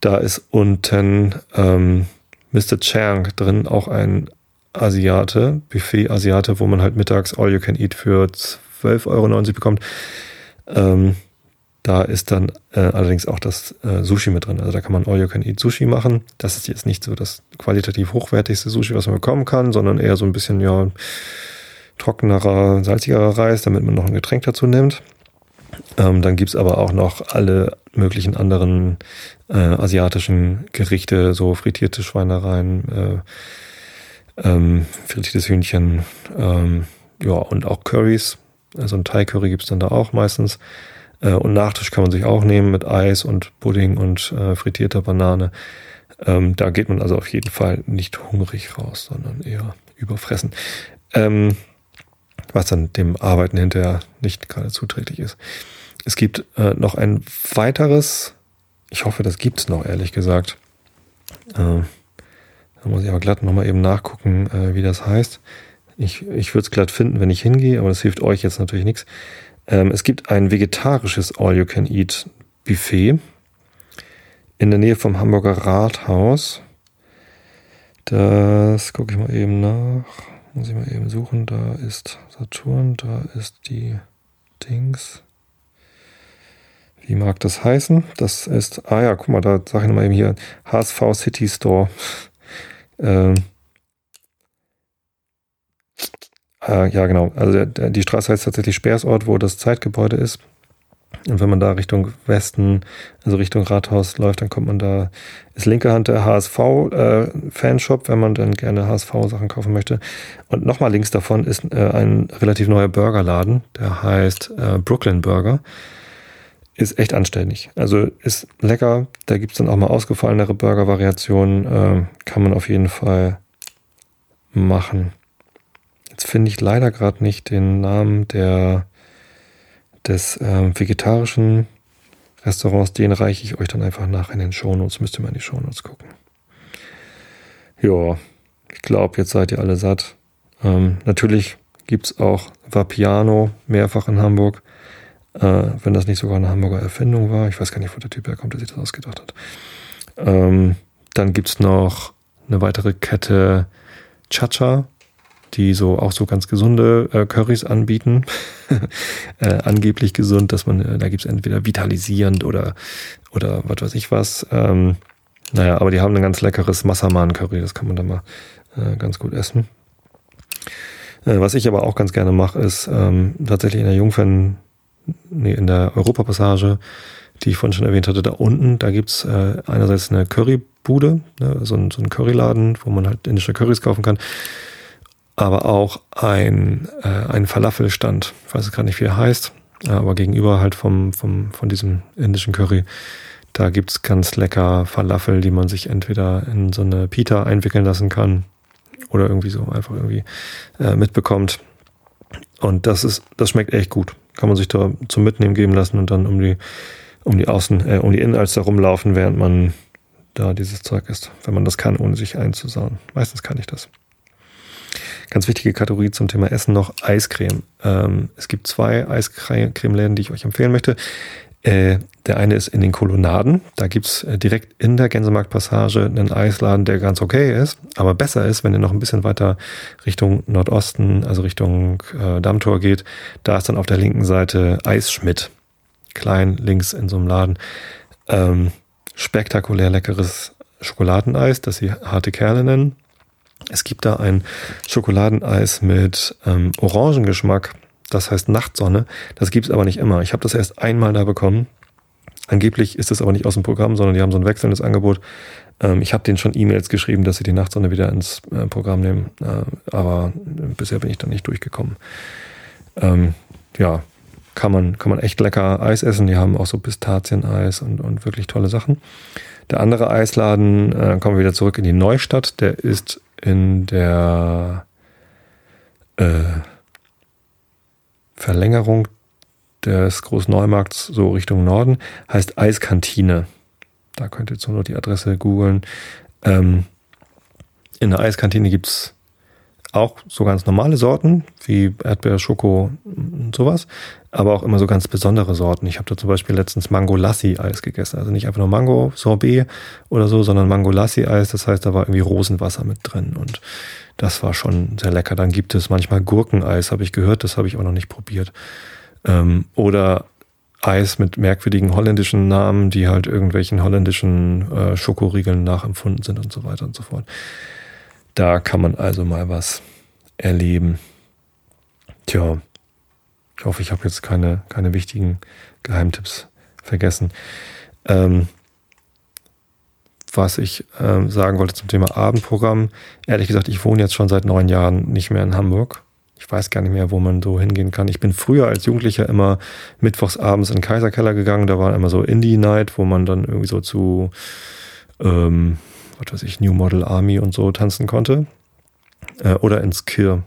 Da ist unten ähm, Mr. Chang drin, auch ein Asiate, Buffet-Asiate, wo man halt mittags All You Can Eat für 12,90 Euro bekommt. Ähm, da ist dann äh, allerdings auch das äh, Sushi mit drin. Also da kann man All You Can Eat Sushi machen. Das ist jetzt nicht so das qualitativ hochwertigste Sushi, was man bekommen kann, sondern eher so ein bisschen ja trockenerer, salzigerer Reis, damit man noch ein Getränk dazu nimmt. Ähm, dann gibt's aber auch noch alle möglichen anderen äh, asiatischen Gerichte, so frittierte Schweinereien, äh, ähm, frittiertes Hühnchen, ähm, ja, und auch Curries. Also ein Thai-Curry gibt's dann da auch meistens. Äh, und Nachtisch kann man sich auch nehmen mit Eis und Pudding und äh, frittierter Banane. Ähm, da geht man also auf jeden Fall nicht hungrig raus, sondern eher überfressen. Ähm, was dann dem Arbeiten hinterher nicht gerade zuträglich ist. Es gibt äh, noch ein weiteres, ich hoffe, das gibt es noch, ehrlich gesagt. Äh, da muss ich aber glatt nochmal eben nachgucken, äh, wie das heißt. Ich, ich würde es glatt finden, wenn ich hingehe, aber das hilft euch jetzt natürlich nichts. Ähm, es gibt ein vegetarisches All-You-Can-Eat-Buffet in der Nähe vom Hamburger Rathaus. Das gucke ich mal eben nach. Muss ich mal eben suchen. Da ist Saturn, da ist die Dings. Wie mag das heißen? Das ist, ah ja, guck mal, da sage ich nochmal eben hier, HSV City Store. ähm, äh, ja, genau. Also der, die Straße heißt tatsächlich Speersort, wo das Zeitgebäude ist. Und wenn man da Richtung Westen, also Richtung Rathaus läuft, dann kommt man da, ist linke Hand der HSV-Fanshop, äh, wenn man dann gerne HSV-Sachen kaufen möchte. Und nochmal links davon ist äh, ein relativ neuer Burgerladen, der heißt äh, Brooklyn Burger. Ist echt anständig. Also ist lecker. Da gibt's dann auch mal ausgefallenere Burger-Variationen. Äh, kann man auf jeden Fall machen. Jetzt finde ich leider gerade nicht den Namen der des äh, vegetarischen Restaurants, den reiche ich euch dann einfach nach in den Shownotes. Müsst ihr mal in die Shownotes gucken. Ja, ich glaube, jetzt seid ihr alle satt. Ähm, natürlich gibt's auch Vapiano mehrfach in Hamburg. Äh, wenn das nicht sogar eine Hamburger Erfindung war. Ich weiß gar nicht, wo der Typ herkommt, der sich das ausgedacht hat. Ähm, dann gibt's noch eine weitere Kette Chacha die so auch so ganz gesunde äh, Currys anbieten. äh, angeblich gesund, dass man, äh, da gibt's entweder vitalisierend oder, oder was weiß ich was. Ähm, naja, aber die haben ein ganz leckeres Massaman-Curry, das kann man dann mal äh, ganz gut essen. Äh, was ich aber auch ganz gerne mache, ist ähm, tatsächlich in der Jungfern, nee, in der Europapassage, die ich vorhin schon erwähnt hatte, da unten, da gibt's äh, einerseits eine Currybude, ne, so, ein, so ein Curryladen, wo man halt indische Currys kaufen kann aber auch ein, äh, ein Falafelstand. Ich weiß gar nicht, wie er heißt, aber gegenüber halt vom, vom, von diesem indischen Curry, da gibt's ganz lecker Falafel, die man sich entweder in so eine Pita einwickeln lassen kann oder irgendwie so einfach irgendwie äh, mitbekommt. Und das ist, das schmeckt echt gut. Kann man sich da zum Mitnehmen geben lassen und dann um die, um die Außen, äh, um die Innenalster rumlaufen, während man da dieses Zeug isst, wenn man das kann, ohne sich einzusauen. Meistens kann ich das. Ganz wichtige Kategorie zum Thema Essen noch Eiscreme. Ähm, es gibt zwei Eiscremeläden, die ich euch empfehlen möchte. Äh, der eine ist in den Kolonnaden. Da gibt's äh, direkt in der Gänsemarktpassage einen Eisladen, der ganz okay ist, aber besser ist, wenn ihr noch ein bisschen weiter Richtung Nordosten, also Richtung äh, Dammtor geht. Da ist dann auf der linken Seite Eisschmidt. Klein links in so einem Laden. Ähm, spektakulär leckeres Schokoladeneis, das sie harte Kerle nennen. Es gibt da ein Schokoladeneis mit ähm, Orangengeschmack, das heißt Nachtsonne. Das gibt's aber nicht immer. Ich habe das erst einmal da bekommen. Angeblich ist es aber nicht aus dem Programm, sondern die haben so ein wechselndes Angebot. Ähm, ich habe denen schon E-Mails geschrieben, dass sie die Nachtsonne wieder ins äh, Programm nehmen, äh, aber bisher bin ich da nicht durchgekommen. Ähm, ja, kann man, kann man echt lecker Eis essen. Die haben auch so Pistazieneis und, und wirklich tolle Sachen. Der andere Eisladen, äh, kommen wir wieder zurück in die Neustadt, der ist in der äh, Verlängerung des Großneumarkts so Richtung Norden, heißt Eiskantine. Da könnt ihr zur Not die Adresse googeln. Ähm, in der Eiskantine gibt's auch so ganz normale Sorten, wie Erdbeer, Schoko und sowas, aber auch immer so ganz besondere Sorten. Ich habe da zum Beispiel letztens Mango Lassi Eis gegessen. Also nicht einfach nur Mango Sorbet oder so, sondern Mango Lassi Eis. Das heißt, da war irgendwie Rosenwasser mit drin und das war schon sehr lecker. Dann gibt es manchmal Gurkeneis, habe ich gehört, das habe ich auch noch nicht probiert. Ähm, oder Eis mit merkwürdigen holländischen Namen, die halt irgendwelchen holländischen äh, Schokoriegeln nachempfunden sind und so weiter und so fort. Da kann man also mal was erleben. Tja, ich hoffe, ich habe jetzt keine, keine wichtigen Geheimtipps vergessen. Ähm, was ich ähm, sagen wollte zum Thema Abendprogramm. Ehrlich gesagt, ich wohne jetzt schon seit neun Jahren nicht mehr in Hamburg. Ich weiß gar nicht mehr, wo man so hingehen kann. Ich bin früher als Jugendlicher immer mittwochs abends in den Kaiserkeller gegangen. Da war immer so Indie Night, wo man dann irgendwie so zu, ähm, was weiß ich, New Model Army und so tanzen konnte. Äh, oder ins Kir.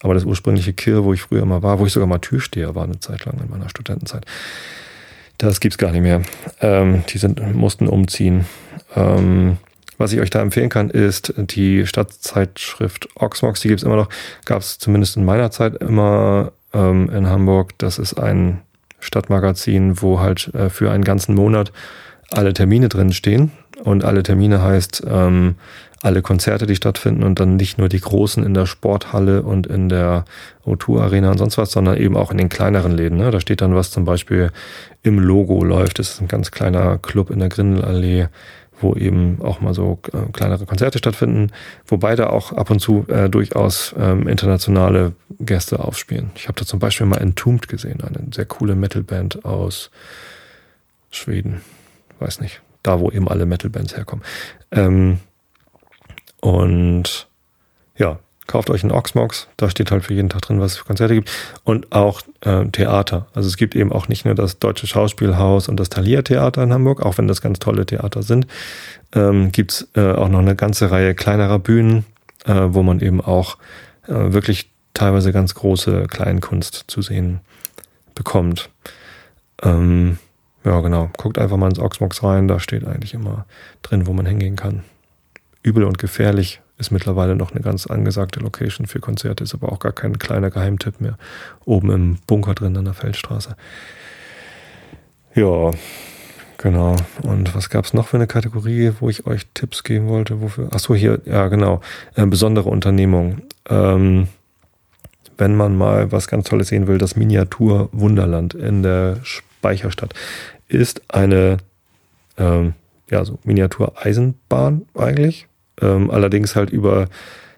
Aber das ursprüngliche Kir, wo ich früher mal war, wo ich sogar mal Türsteher war eine Zeit lang in meiner Studentenzeit, das gibt's gar nicht mehr. Ähm, die sind, mussten umziehen. Ähm, was ich euch da empfehlen kann, ist die Stadtzeitschrift Oxmox. Die gibt's immer noch. Gab's zumindest in meiner Zeit immer ähm, in Hamburg. Das ist ein Stadtmagazin, wo halt äh, für einen ganzen Monat alle Termine drin stehen. Und alle Termine heißt ähm, alle Konzerte, die stattfinden und dann nicht nur die großen in der Sporthalle und in der O2 Arena und sonst was, sondern eben auch in den kleineren Läden. Ne? Da steht dann was zum Beispiel im Logo läuft. Das ist ein ganz kleiner Club in der Grindelallee, wo eben auch mal so äh, kleinere Konzerte stattfinden, wobei da auch ab und zu äh, durchaus ähm, internationale Gäste aufspielen. Ich habe da zum Beispiel mal Entombed gesehen, eine sehr coole Metalband aus Schweden. Weiß nicht, da wo eben alle Metalbands herkommen. Ähm, und ja, kauft euch einen Oxmox, da steht halt für jeden Tag drin, was es für Konzerte gibt. Und auch äh, Theater. Also es gibt eben auch nicht nur das Deutsche Schauspielhaus und das Thalia Theater in Hamburg, auch wenn das ganz tolle Theater sind, ähm, gibt es äh, auch noch eine ganze Reihe kleinerer Bühnen, äh, wo man eben auch äh, wirklich teilweise ganz große Kleinkunst zu sehen bekommt. Ähm, ja, genau. Guckt einfach mal ins Oxmox rein, da steht eigentlich immer drin, wo man hingehen kann. Übel und gefährlich ist mittlerweile noch eine ganz angesagte Location für Konzerte, ist aber auch gar kein kleiner Geheimtipp mehr. Oben im Bunker drin an der Feldstraße. Ja, genau. Und was gab es noch für eine Kategorie, wo ich euch Tipps geben wollte? Wofür? Achso, hier, ja, genau. Äh, besondere Unternehmung. Ähm, wenn man mal was ganz Tolles sehen will, das Miniatur Wunderland in der Speicherstadt ist eine ähm, ja, so Miniatur-Eisenbahn eigentlich. Ähm, allerdings halt über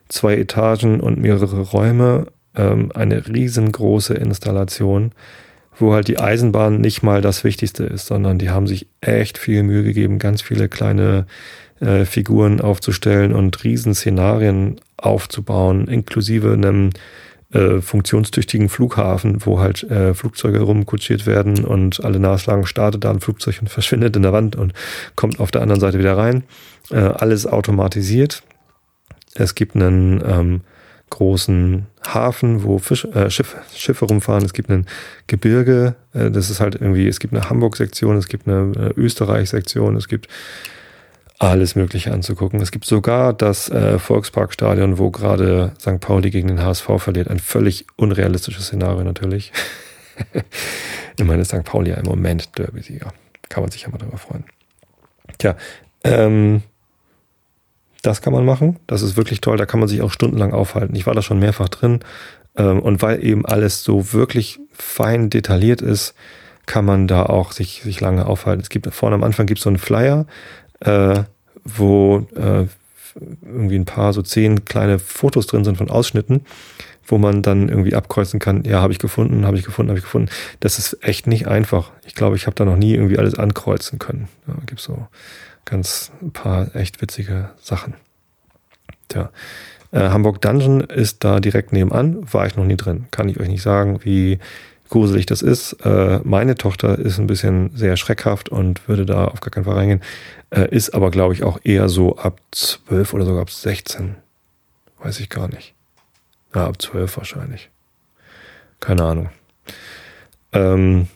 zwei Etagen und mehrere Räume. Ähm, eine riesengroße Installation, wo halt die Eisenbahn nicht mal das Wichtigste ist, sondern die haben sich echt viel Mühe gegeben, ganz viele kleine äh, Figuren aufzustellen und Riesenszenarien aufzubauen, inklusive einem äh, funktionstüchtigen Flughafen, wo halt äh, Flugzeuge rumkutschiert werden und alle Nachschlagen startet da ein Flugzeug und verschwindet in der Wand und kommt auf der anderen Seite wieder rein. Äh, alles automatisiert. Es gibt einen ähm, großen Hafen, wo Fisch, äh, Schiff, Schiffe rumfahren. Es gibt ein Gebirge. Äh, das ist halt irgendwie, es gibt eine Hamburg-Sektion, es gibt eine äh, Österreich-Sektion, es gibt alles Mögliche anzugucken. Es gibt sogar das äh, Volksparkstadion, wo gerade St. Pauli gegen den HSV verliert. Ein völlig unrealistisches Szenario natürlich. Immerhin ist St. Pauli ja im Moment Derby-Sieger. Kann man sich ja mal darüber freuen. Tja, ähm, das kann man machen. Das ist wirklich toll. Da kann man sich auch stundenlang aufhalten. Ich war da schon mehrfach drin. Ähm, und weil eben alles so wirklich fein detailliert ist, kann man da auch sich, sich lange aufhalten. Es gibt vorne am Anfang gibt es so einen Flyer, äh, wo äh, irgendwie ein paar, so zehn kleine Fotos drin sind von Ausschnitten, wo man dann irgendwie abkreuzen kann, ja, habe ich gefunden, habe ich gefunden, habe ich gefunden. Das ist echt nicht einfach. Ich glaube, ich habe da noch nie irgendwie alles ankreuzen können. Ja, gibt so ganz ein paar echt witzige Sachen. Tja. Äh, Hamburg Dungeon ist da direkt nebenan, war ich noch nie drin. Kann ich euch nicht sagen, wie gruselig das ist. Äh, meine Tochter ist ein bisschen sehr schreckhaft und würde da auf gar keinen Fall reingehen. Äh, ist aber, glaube ich, auch eher so ab 12 oder sogar ab 16. Weiß ich gar nicht. Ja, ab 12 wahrscheinlich. Keine Ahnung. Ähm,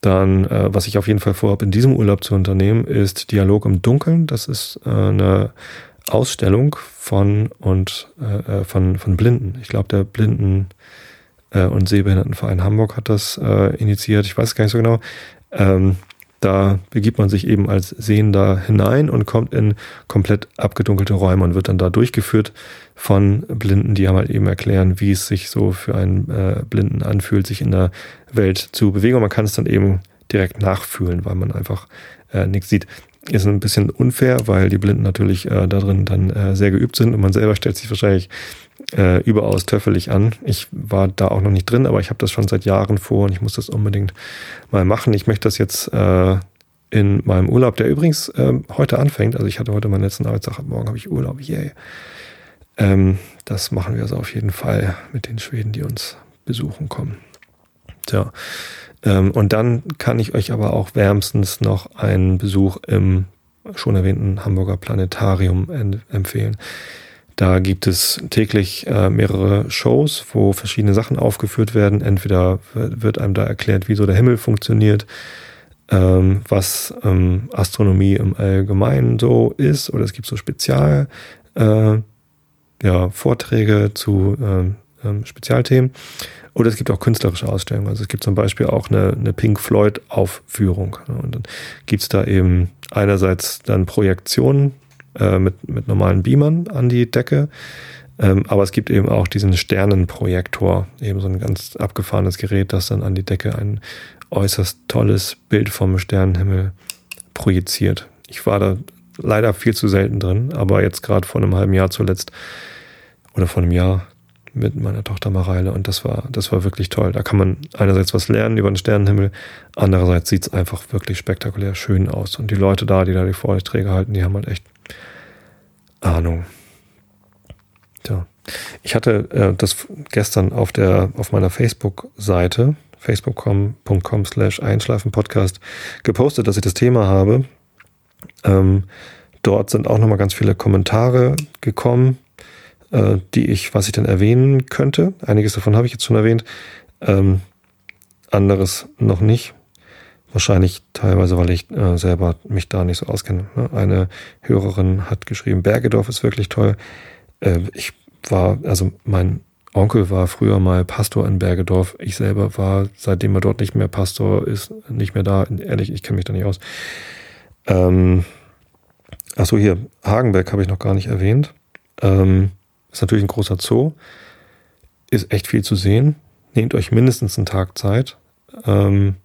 dann, äh, was ich auf jeden Fall vorhabe, in diesem Urlaub zu unternehmen, ist Dialog im Dunkeln. Das ist äh, eine Ausstellung von und von, von Blinden. Ich glaube, der Blinden äh, und Sehbehindertenverein Hamburg hat das äh, initiiert. Ich weiß gar nicht so genau. Ähm, da begibt man sich eben als Sehender hinein und kommt in komplett abgedunkelte Räume und wird dann da durchgeführt von Blinden, die haben halt eben erklären, wie es sich so für einen äh, Blinden anfühlt, sich in der Welt zu bewegen. Und man kann es dann eben direkt nachfühlen, weil man einfach äh, nichts sieht. Ist ein bisschen unfair, weil die Blinden natürlich äh, darin dann äh, sehr geübt sind und man selber stellt sich wahrscheinlich äh, überaus töffelig an. Ich war da auch noch nicht drin, aber ich habe das schon seit Jahren vor und ich muss das unbedingt mal machen. Ich möchte das jetzt äh, in meinem Urlaub, der übrigens äh, heute anfängt. Also ich hatte heute meinen letzten Arbeitstag, morgen habe ich Urlaub. Yay. Ähm, das machen wir also auf jeden Fall mit den Schweden, die uns besuchen kommen. Tja. Ähm, und dann kann ich euch aber auch wärmstens noch einen Besuch im schon erwähnten Hamburger Planetarium empfehlen. Da gibt es täglich äh, mehrere Shows, wo verschiedene Sachen aufgeführt werden. Entweder wird einem da erklärt, wie so der Himmel funktioniert, ähm, was ähm, Astronomie im Allgemeinen so ist, oder es gibt so Spezial äh, ja, Vorträge zu ähm, Spezialthemen. Oder es gibt auch künstlerische Ausstellungen. Also es gibt zum Beispiel auch eine, eine Pink Floyd Aufführung. Und dann gibt es da eben einerseits dann Projektionen äh, mit, mit normalen Beamern an die Decke. Ähm, aber es gibt eben auch diesen Sternenprojektor, eben so ein ganz abgefahrenes Gerät, das dann an die Decke ein äußerst tolles Bild vom Sternenhimmel projiziert. Ich war da leider viel zu selten drin, aber jetzt gerade vor einem halben Jahr zuletzt oder vor einem Jahr mit meiner Tochter Mareile und das war, das war wirklich toll. Da kann man einerseits was lernen über den Sternenhimmel, andererseits sieht es einfach wirklich spektakulär schön aus. Und die Leute da, die da die Vorträge halten, die haben halt echt Ahnung. Tja. Ich hatte äh, das gestern auf der, auf meiner Facebook-Seite, facebook.com slash Einschlafen-Podcast, gepostet, dass ich das Thema habe. Ähm, dort sind auch nochmal ganz viele Kommentare gekommen äh, die ich, was ich denn erwähnen könnte. Einiges davon habe ich jetzt schon erwähnt, ähm, anderes noch nicht. Wahrscheinlich teilweise, weil ich äh, selber mich da nicht so auskenne. Ne? Eine Hörerin hat geschrieben, Bergedorf ist wirklich toll. Äh, ich war, also mein Onkel war früher mal Pastor in Bergedorf. Ich selber war, seitdem er dort nicht mehr Pastor ist, nicht mehr da. Ehrlich, ich kenne mich da nicht aus. Ähm, achso, hier, Hagenberg habe ich noch gar nicht erwähnt. Ähm, ist natürlich ein großer Zoo. Ist echt viel zu sehen. Nehmt euch mindestens einen Tag Zeit. Ähm,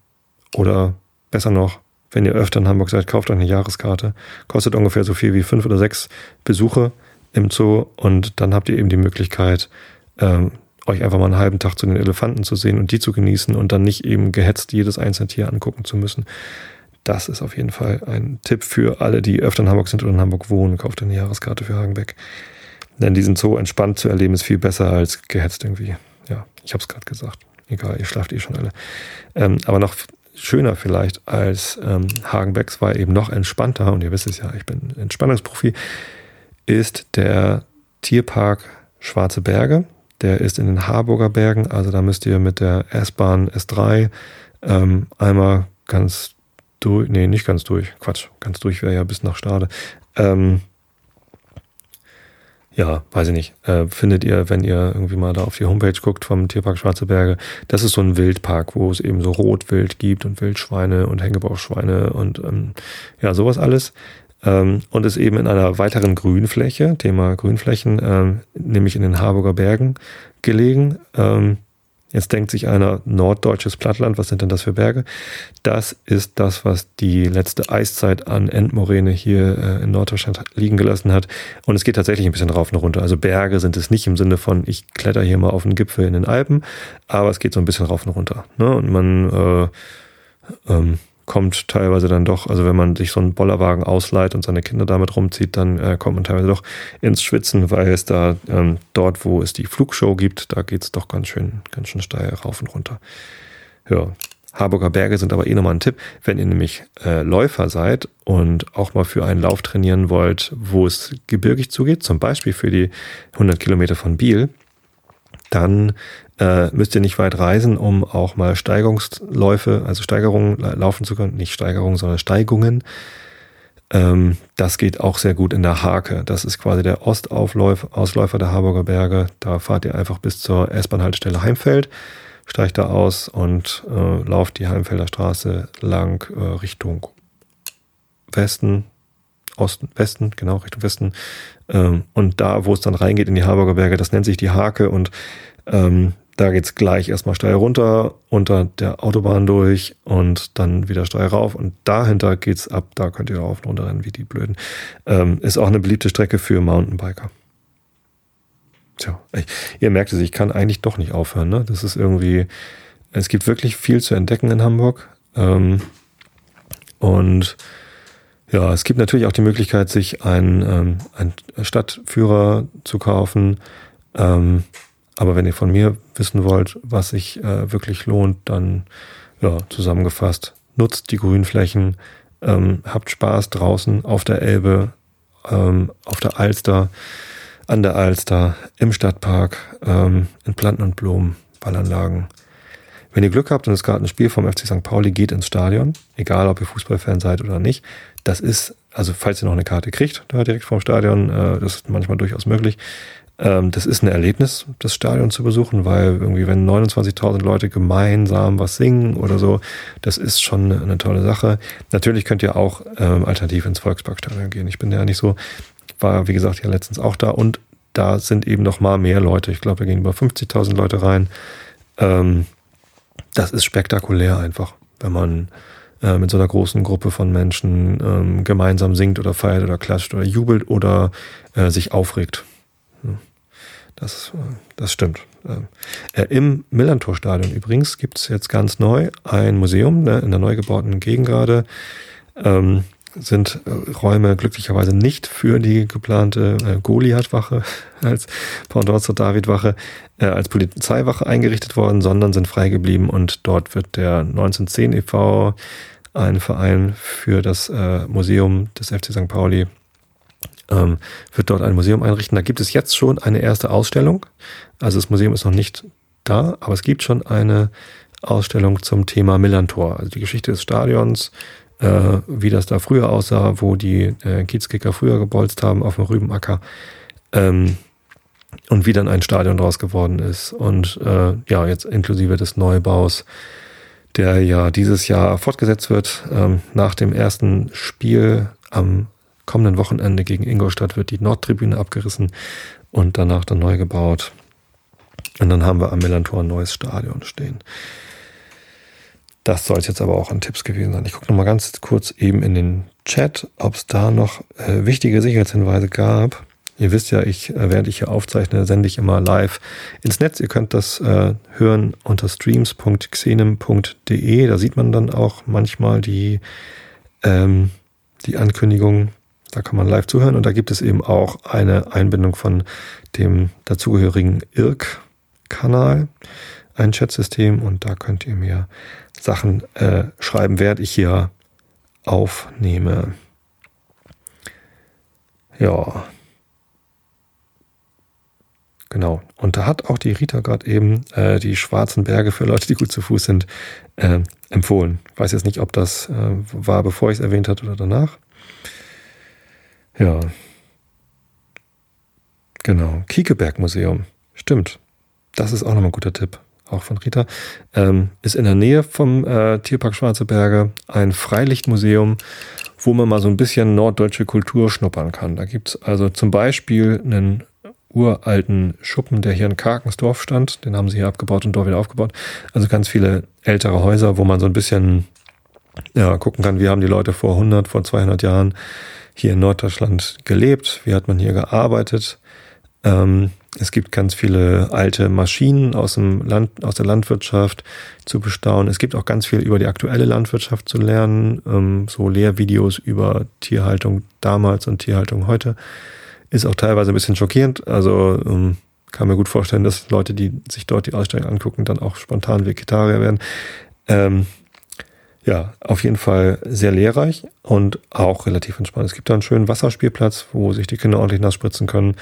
oder besser noch, wenn ihr öfter in Hamburg seid, kauft euch eine Jahreskarte. Kostet ungefähr so viel wie fünf oder sechs Besuche im Zoo. Und dann habt ihr eben die Möglichkeit, ähm, euch einfach mal einen halben Tag zu den Elefanten zu sehen und die zu genießen und dann nicht eben gehetzt jedes einzelne Tier angucken zu müssen. Das ist auf jeden Fall ein Tipp für alle, die öfter in Hamburg sind oder in Hamburg wohnen. Kauft eine Jahreskarte für Hagenbeck. Denn diesen Zoo entspannt zu erleben, ist viel besser als gehetzt irgendwie. Ja, ich habe es gerade gesagt. Egal, ihr schlaft eh schon alle. Ähm, aber noch schöner vielleicht als ähm, Hagenbecks war eben noch entspannter, und ihr wisst es ja, ich bin Entspannungsprofi, ist der Tierpark Schwarze Berge. Der ist in den Harburger Bergen, also da müsst ihr mit der S-Bahn S3 ähm, einmal ganz durch, nee, nicht ganz durch, Quatsch, ganz durch wäre ja bis nach Stade. Ähm, ja, weiß ich nicht, äh, findet ihr, wenn ihr irgendwie mal da auf die Homepage guckt vom Tierpark Schwarze Berge, das ist so ein Wildpark, wo es eben so Rotwild gibt und Wildschweine und Hängebauchschweine und ähm, ja, sowas alles. Ähm, und ist eben in einer weiteren Grünfläche, Thema Grünflächen, ähm, nämlich in den Harburger Bergen gelegen. Ähm, Jetzt denkt sich einer norddeutsches Plattland, was sind denn das für Berge? Das ist das, was die letzte Eiszeit an Endmoräne hier äh, in Norddeutschland liegen gelassen hat. Und es geht tatsächlich ein bisschen rauf und runter. Also Berge sind es nicht im Sinne von, ich kletter hier mal auf einen Gipfel in den Alpen, aber es geht so ein bisschen rauf und runter. Ne? Und man äh, ähm, kommt teilweise dann doch, also wenn man sich so einen Bollerwagen ausleiht und seine Kinder damit rumzieht, dann äh, kommt man teilweise doch ins Schwitzen, weil es da ähm, dort, wo es die Flugshow gibt, da geht es doch ganz schön, ganz schön steil rauf und runter. Ja, Harburger Berge sind aber eh nochmal ein Tipp, wenn ihr nämlich äh, Läufer seid und auch mal für einen Lauf trainieren wollt, wo es gebirgig zugeht, zum Beispiel für die 100 Kilometer von Biel, dann äh, müsst ihr nicht weit reisen, um auch mal Steigungsläufe, also Steigerungen laufen zu können. Nicht Steigerungen, sondern Steigungen. Ähm, das geht auch sehr gut in der Hake. Das ist quasi der Ostausläufer der Harburger Berge. Da fahrt ihr einfach bis zur S-Bahn-Haltestelle Heimfeld, steigt da aus und äh, lauft die Heimfelder Straße lang äh, Richtung Westen, Osten, Westen, genau, Richtung Westen. Ähm, und da, wo es dann reingeht in die Harburger Berge, das nennt sich die Hake und ähm, da geht's gleich erstmal steil runter, unter der Autobahn durch und dann wieder steil rauf. Und dahinter geht's ab, da könnt ihr rauf und runter rennen wie die Blöden. Ähm, ist auch eine beliebte Strecke für Mountainbiker. Tja, ich, ihr merkt es, ich kann eigentlich doch nicht aufhören. Ne? Das ist irgendwie, es gibt wirklich viel zu entdecken in Hamburg. Ähm, und ja, es gibt natürlich auch die Möglichkeit, sich einen, ähm, einen Stadtführer zu kaufen. Ähm, aber wenn ihr von mir wissen wollt, was sich äh, wirklich lohnt, dann ja, zusammengefasst, nutzt die Grünflächen, ähm, habt Spaß draußen auf der Elbe, ähm, auf der Alster, an der Alster, im Stadtpark, ähm, in Planten und Blumen, Ballanlagen. Wenn ihr Glück habt und es gerade ein Spiel vom FC St. Pauli geht ins Stadion, egal ob ihr Fußballfan seid oder nicht, das ist, also falls ihr noch eine Karte kriegt, da direkt vom Stadion, äh, das ist manchmal durchaus möglich, ähm, das ist ein Erlebnis, das Stadion zu besuchen, weil irgendwie, wenn 29.000 Leute gemeinsam was singen oder so, das ist schon eine, tolle Sache. Natürlich könnt ihr auch ähm, alternativ ins Volksparkstadion gehen. Ich bin ja nicht so, war wie gesagt ja letztens auch da und da sind eben noch mal mehr Leute. Ich glaube, da gehen über 50.000 Leute rein. Ähm, das ist spektakulär einfach, wenn man äh, mit so einer großen Gruppe von Menschen ähm, gemeinsam singt oder feiert oder klatscht oder jubelt oder äh, sich aufregt. Das, äh, das stimmt. Äh, äh, Im Millantor-Stadion übrigens gibt es jetzt ganz neu ein Museum ne, in der neu gebauten Gegend gerade. Ähm, sind Räume glücklicherweise nicht für die geplante äh, Goliath-Wache als Pendant zur David-Wache, äh, als Polizeiwache eingerichtet worden, sondern sind frei geblieben und dort wird der 1910 e.V., ein Verein für das äh, Museum des FC St. Pauli, ähm, wird dort ein Museum einrichten. Da gibt es jetzt schon eine erste Ausstellung. Also das Museum ist noch nicht da, aber es gibt schon eine Ausstellung zum Thema Millantor, also die Geschichte des Stadions, äh, wie das da früher aussah, wo die äh, Kiezkicker früher gebolzt haben auf dem Rübenacker. Ähm, und wie dann ein Stadion draus geworden ist. Und äh, ja, jetzt inklusive des Neubaus, der ja dieses Jahr fortgesetzt wird. Ähm, nach dem ersten Spiel am kommenden Wochenende gegen Ingolstadt wird die Nordtribüne abgerissen und danach dann neu gebaut. Und dann haben wir am Millantor ein neues Stadion stehen. Das soll es jetzt aber auch an Tipps gewesen sein. Ich gucke nochmal ganz kurz eben in den Chat, ob es da noch äh, wichtige Sicherheitshinweise gab. Ihr wisst ja, ich, äh, während ich hier aufzeichne, sende ich immer live ins Netz. Ihr könnt das äh, hören unter streams.xenem.de. Da sieht man dann auch manchmal die, ähm, die Ankündigung. Da kann man live zuhören und da gibt es eben auch eine Einbindung von dem dazugehörigen IRC-Kanal, ein Chatsystem und da könnt ihr mir Sachen äh, schreiben, während ich hier aufnehme. Ja. Genau. Und da hat auch die Rita gerade eben äh, die schwarzen Berge für Leute, die gut zu Fuß sind, äh, empfohlen. Ich weiß jetzt nicht, ob das äh, war, bevor ich es erwähnt hatte oder danach. Ja. Genau. Kiekeberg Museum. Stimmt. Das ist auch nochmal ein guter Tipp auch von Rita, ähm, ist in der Nähe vom äh, Tierpark Schwarze Berge ein Freilichtmuseum, wo man mal so ein bisschen norddeutsche Kultur schnuppern kann. Da gibt's also zum Beispiel einen uralten Schuppen, der hier in Karkensdorf stand. Den haben sie hier abgebaut und dort wieder aufgebaut. Also ganz viele ältere Häuser, wo man so ein bisschen ja, gucken kann, wie haben die Leute vor 100, vor 200 Jahren hier in Norddeutschland gelebt, wie hat man hier gearbeitet. Ähm, es gibt ganz viele alte Maschinen aus, dem Land, aus der Landwirtschaft zu bestaunen. Es gibt auch ganz viel über die aktuelle Landwirtschaft zu lernen. Ähm, so Lehrvideos über Tierhaltung damals und Tierhaltung heute. Ist auch teilweise ein bisschen schockierend. Also ähm, kann mir gut vorstellen, dass Leute, die sich dort die Ausstellung angucken, dann auch spontan Vegetarier werden. Ähm, ja, auf jeden Fall sehr lehrreich und auch relativ entspannt. Es gibt da einen schönen Wasserspielplatz, wo sich die Kinder ordentlich nass spritzen können.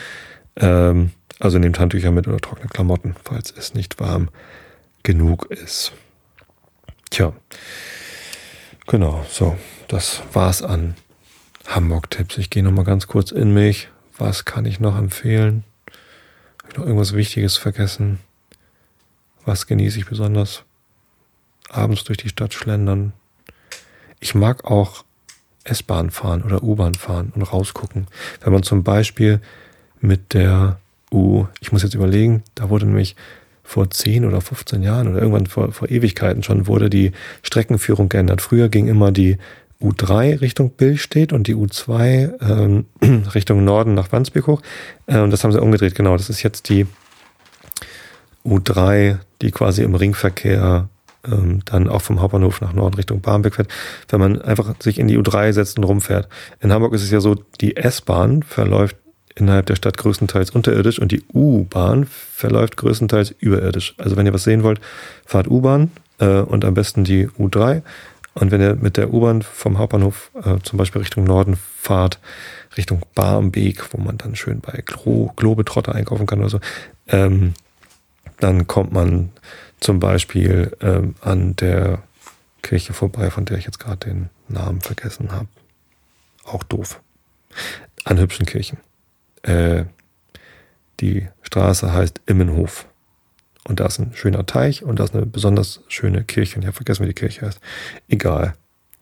Ähm, also nehmt Handtücher mit oder trockene Klamotten, falls es nicht warm genug ist. Tja, genau, so, das war's an Hamburg-Tipps. Ich gehe nochmal ganz kurz in mich. Was kann ich noch empfehlen? Habe ich noch irgendwas Wichtiges vergessen? Was genieße ich besonders? Abends durch die Stadt schlendern. Ich mag auch S-Bahn fahren oder U-Bahn fahren und rausgucken. Wenn man zum Beispiel mit der U, ich muss jetzt überlegen, da wurde nämlich vor 10 oder 15 Jahren oder irgendwann vor, vor Ewigkeiten schon wurde die Streckenführung geändert. Früher ging immer die U3 Richtung Billstedt und die U2 ähm, Richtung Norden nach Wandsbek hoch. Äh, und das haben sie umgedreht, genau. Das ist jetzt die U3, die quasi im Ringverkehr ähm, dann auch vom Hauptbahnhof nach Norden Richtung Barmbek fährt, wenn man einfach sich in die U3 setzt und rumfährt. In Hamburg ist es ja so, die S-Bahn verläuft innerhalb der Stadt größtenteils unterirdisch und die U-Bahn verläuft größtenteils überirdisch. Also wenn ihr was sehen wollt, fahrt U-Bahn äh, und am besten die U3. Und wenn ihr mit der U-Bahn vom Hauptbahnhof äh, zum Beispiel Richtung Norden fahrt, Richtung Barmbek, wo man dann schön bei Glo Globetrotter einkaufen kann oder so, ähm, dann kommt man zum Beispiel ähm, an der Kirche vorbei, von der ich jetzt gerade den Namen vergessen habe. Auch doof. An hübschen Kirchen. Äh, die Straße heißt Immenhof. Und da ist ein schöner Teich und da ist eine besonders schöne Kirche. Und ich habe vergessen, wie die Kirche heißt. Egal.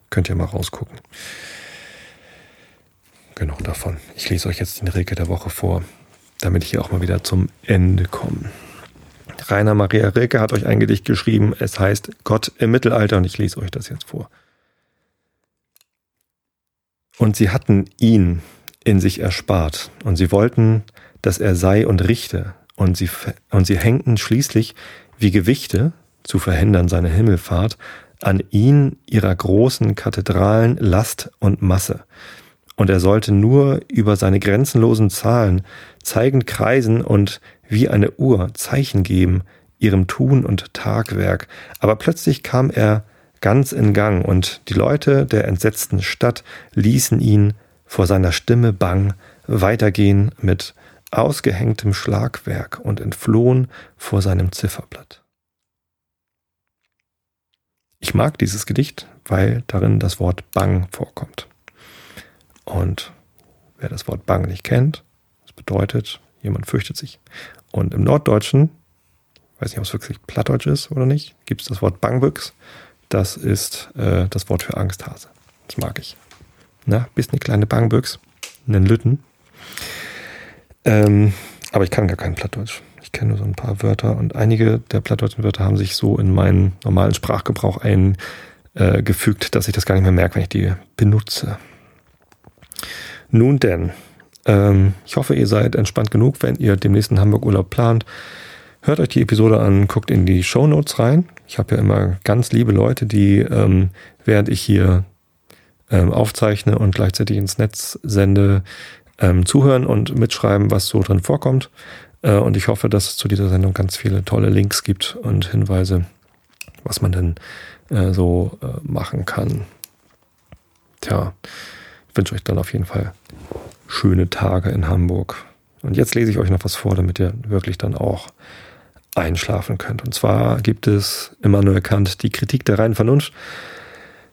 Könnt ihr mal rausgucken. Genug davon. Ich lese euch jetzt den Regel der Woche vor, damit ich hier auch mal wieder zum Ende komme. Rainer Maria Rilke hat euch ein Gedicht geschrieben. Es heißt Gott im Mittelalter und ich lese euch das jetzt vor. Und sie hatten ihn in sich erspart und sie wollten, dass er sei und richte und sie, und sie hängten schließlich wie Gewichte, zu verhindern seine Himmelfahrt, an ihn ihrer großen Kathedralen Last und Masse. Und er sollte nur über seine grenzenlosen Zahlen zeigend kreisen und wie eine Uhr Zeichen geben, ihrem Tun und Tagwerk. Aber plötzlich kam er ganz in Gang und die Leute der entsetzten Stadt ließen ihn vor seiner Stimme bang weitergehen mit ausgehängtem Schlagwerk und entflohen vor seinem Zifferblatt. Ich mag dieses Gedicht, weil darin das Wort Bang vorkommt. Und wer das Wort Bang nicht kennt, das bedeutet, jemand fürchtet sich. Und im Norddeutschen, weiß nicht, ob es wirklich Plattdeutsch ist oder nicht, gibt es das Wort Bangbüchs. Das ist äh, das Wort für Angsthase. Das mag ich. Na, bist eine kleine Bangbüchs, einen Lütten. Ähm, aber ich kann gar kein Plattdeutsch. Ich kenne nur so ein paar Wörter und einige der plattdeutschen Wörter haben sich so in meinen normalen Sprachgebrauch eingefügt, äh, dass ich das gar nicht mehr merke, wenn ich die benutze. Nun denn, ähm, ich hoffe, ihr seid entspannt genug, wenn ihr demnächst einen Hamburg-Urlaub plant. Hört euch die Episode an, guckt in die Show Notes rein. Ich habe ja immer ganz liebe Leute, die, ähm, während ich hier ähm, aufzeichne und gleichzeitig ins Netz sende, ähm, zuhören und mitschreiben, was so drin vorkommt. Äh, und ich hoffe, dass es zu dieser Sendung ganz viele tolle Links gibt und Hinweise, was man denn äh, so äh, machen kann. Tja, ich wünsche euch dann auf jeden Fall schöne Tage in Hamburg. Und jetzt lese ich euch noch was vor, damit ihr wirklich dann auch einschlafen könnt. Und zwar gibt es Immanuel Kant die Kritik der reinen Vernunft.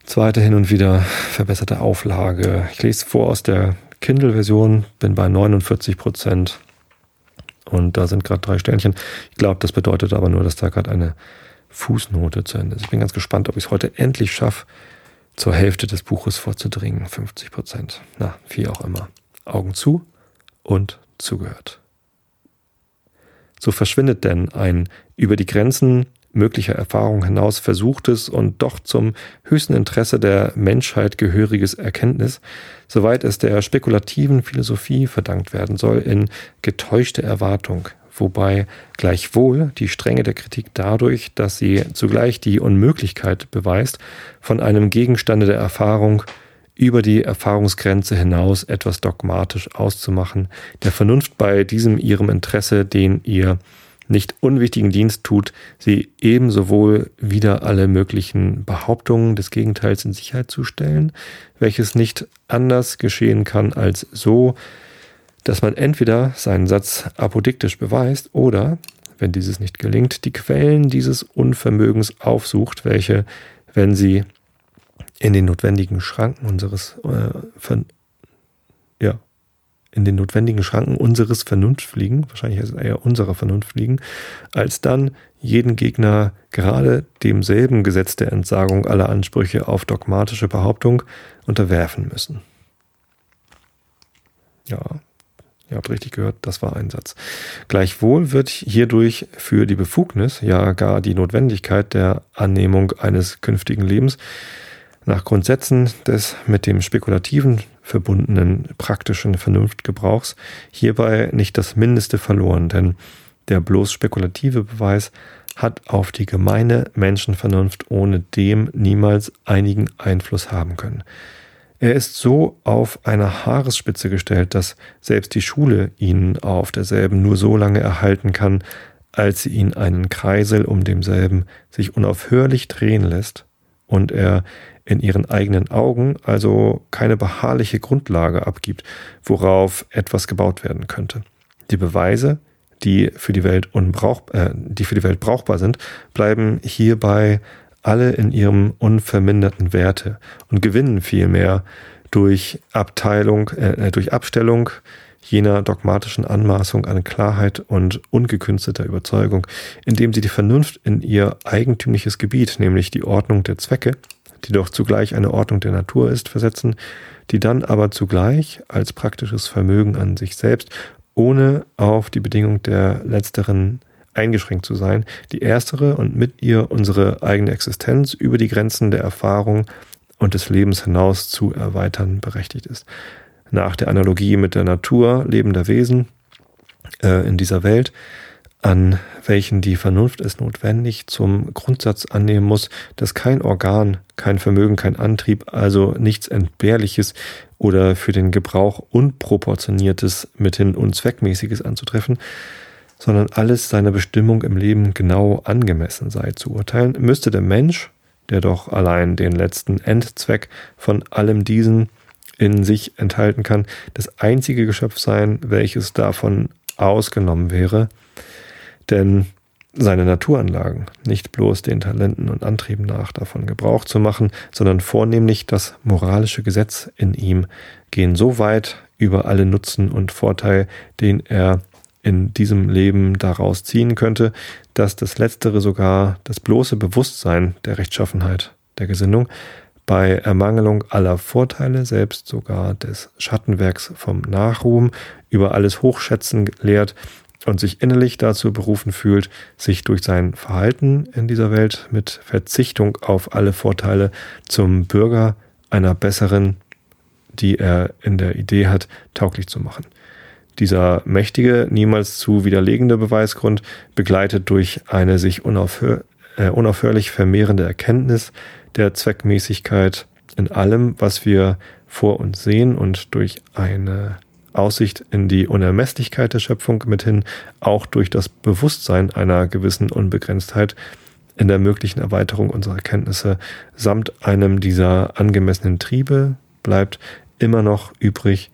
Zweite hin und wieder verbesserte Auflage. Ich lese vor aus der Kindle-Version, bin bei 49 Prozent. Und da sind gerade drei Sternchen. Ich glaube, das bedeutet aber nur, dass da gerade eine Fußnote zu Ende ist. Ich bin ganz gespannt, ob ich es heute endlich schaffe, zur Hälfte des Buches vorzudringen. 50 Prozent. Na, wie auch immer. Augen zu und zugehört. So verschwindet denn ein über die Grenzen möglicher Erfahrung hinaus versuchtes und doch zum höchsten Interesse der Menschheit gehöriges Erkenntnis, soweit es der spekulativen Philosophie verdankt werden soll, in getäuschte Erwartung, wobei gleichwohl die Strenge der Kritik dadurch, dass sie zugleich die Unmöglichkeit beweist, von einem Gegenstande der Erfahrung über die Erfahrungsgrenze hinaus etwas dogmatisch auszumachen, der Vernunft bei diesem ihrem Interesse, den ihr nicht unwichtigen Dienst tut, sie ebenso wohl wieder alle möglichen Behauptungen des Gegenteils in Sicherheit zu stellen, welches nicht anders geschehen kann als so, dass man entweder seinen Satz apodiktisch beweist oder, wenn dieses nicht gelingt, die Quellen dieses Unvermögens aufsucht, welche, wenn sie in den notwendigen Schranken unseres äh, ja, in den notwendigen Schranken unseres Vernunft liegen, wahrscheinlich ist es eher unserer Vernunft liegen, als dann jeden Gegner gerade demselben Gesetz der Entsagung aller Ansprüche auf dogmatische Behauptung unterwerfen müssen. Ja, ihr habt richtig gehört, das war ein Satz. Gleichwohl wird hierdurch für die Befugnis, ja gar die Notwendigkeit der Annehmung eines künftigen Lebens nach Grundsätzen des mit dem Spekulativen verbundenen praktischen Vernunftgebrauchs hierbei nicht das Mindeste verloren, denn der bloß spekulative Beweis hat auf die gemeine Menschenvernunft ohne dem niemals einigen Einfluss haben können. Er ist so auf einer Haaresspitze gestellt, dass selbst die Schule ihn auf derselben nur so lange erhalten kann, als sie ihn einen Kreisel um demselben sich unaufhörlich drehen lässt und er in ihren eigenen Augen also keine beharrliche Grundlage abgibt, worauf etwas gebaut werden könnte. Die Beweise, die für die Welt unbrauch, äh, die für die Welt brauchbar sind, bleiben hierbei alle in ihrem unverminderten Werte und gewinnen vielmehr durch Abteilung, äh, durch Abstellung jener dogmatischen Anmaßung an Klarheit und ungekünstelter Überzeugung, indem sie die Vernunft in ihr eigentümliches Gebiet, nämlich die Ordnung der Zwecke, die doch zugleich eine Ordnung der Natur ist, versetzen, die dann aber zugleich als praktisches Vermögen an sich selbst, ohne auf die Bedingung der letzteren eingeschränkt zu sein, die erstere und mit ihr unsere eigene Existenz über die Grenzen der Erfahrung und des Lebens hinaus zu erweitern berechtigt ist. Nach der Analogie mit der Natur lebender Wesen äh, in dieser Welt, an welchen die Vernunft es notwendig zum Grundsatz annehmen muss, dass kein Organ, kein Vermögen, kein Antrieb, also nichts Entbehrliches oder für den Gebrauch unproportioniertes, mithin unzweckmäßiges anzutreffen, sondern alles seiner Bestimmung im Leben genau angemessen sei zu urteilen, müsste der Mensch, der doch allein den letzten Endzweck von allem diesen in sich enthalten kann, das einzige Geschöpf sein, welches davon ausgenommen wäre, denn seine Naturanlagen, nicht bloß den Talenten und Antrieben nach davon Gebrauch zu machen, sondern vornehmlich das moralische Gesetz in ihm, gehen so weit über alle Nutzen und Vorteil, den er in diesem Leben daraus ziehen könnte, dass das Letztere sogar das bloße Bewusstsein der Rechtschaffenheit der Gesinnung bei Ermangelung aller Vorteile, selbst sogar des Schattenwerks vom Nachruhm, über alles Hochschätzen lehrt und sich innerlich dazu berufen fühlt, sich durch sein Verhalten in dieser Welt mit Verzichtung auf alle Vorteile zum Bürger einer besseren, die er in der Idee hat, tauglich zu machen. Dieser mächtige, niemals zu widerlegende Beweisgrund, begleitet durch eine sich unaufhör äh, unaufhörlich vermehrende Erkenntnis der Zweckmäßigkeit in allem, was wir vor uns sehen und durch eine Aussicht in die Unermesslichkeit der Schöpfung mithin auch durch das Bewusstsein einer gewissen Unbegrenztheit in der möglichen Erweiterung unserer Erkenntnisse samt einem dieser angemessenen Triebe bleibt immer noch übrig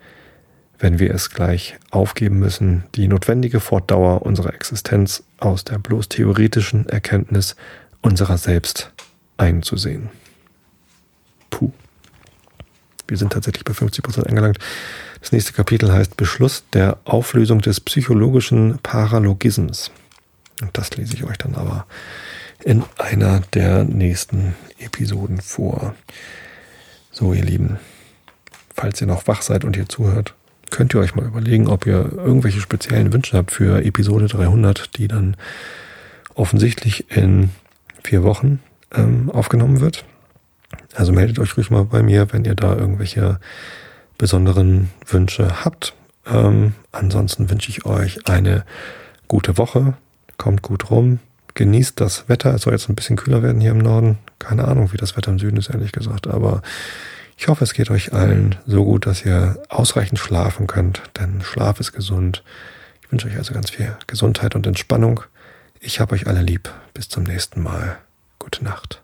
wenn wir es gleich aufgeben müssen, die notwendige Fortdauer unserer Existenz aus der bloß theoretischen Erkenntnis unserer selbst einzusehen. Puh. Wir sind tatsächlich bei 50 Prozent angelangt. Das nächste Kapitel heißt Beschluss der Auflösung des psychologischen Paralogisms. Und das lese ich euch dann aber in einer der nächsten Episoden vor. So, ihr Lieben, falls ihr noch wach seid und ihr zuhört, könnt ihr euch mal überlegen, ob ihr irgendwelche speziellen Wünsche habt für Episode 300, die dann offensichtlich in vier Wochen ähm, aufgenommen wird. Also meldet euch ruhig mal bei mir, wenn ihr da irgendwelche besonderen Wünsche habt. Ähm, ansonsten wünsche ich euch eine gute Woche. Kommt gut rum. Genießt das Wetter. Es soll jetzt ein bisschen kühler werden hier im Norden. Keine Ahnung, wie das Wetter im Süden ist, ehrlich gesagt. Aber ich hoffe, es geht euch allen so gut, dass ihr ausreichend schlafen könnt, denn Schlaf ist gesund. Ich wünsche euch also ganz viel Gesundheit und Entspannung. Ich habe euch alle lieb. Bis zum nächsten Mal. Gute Nacht.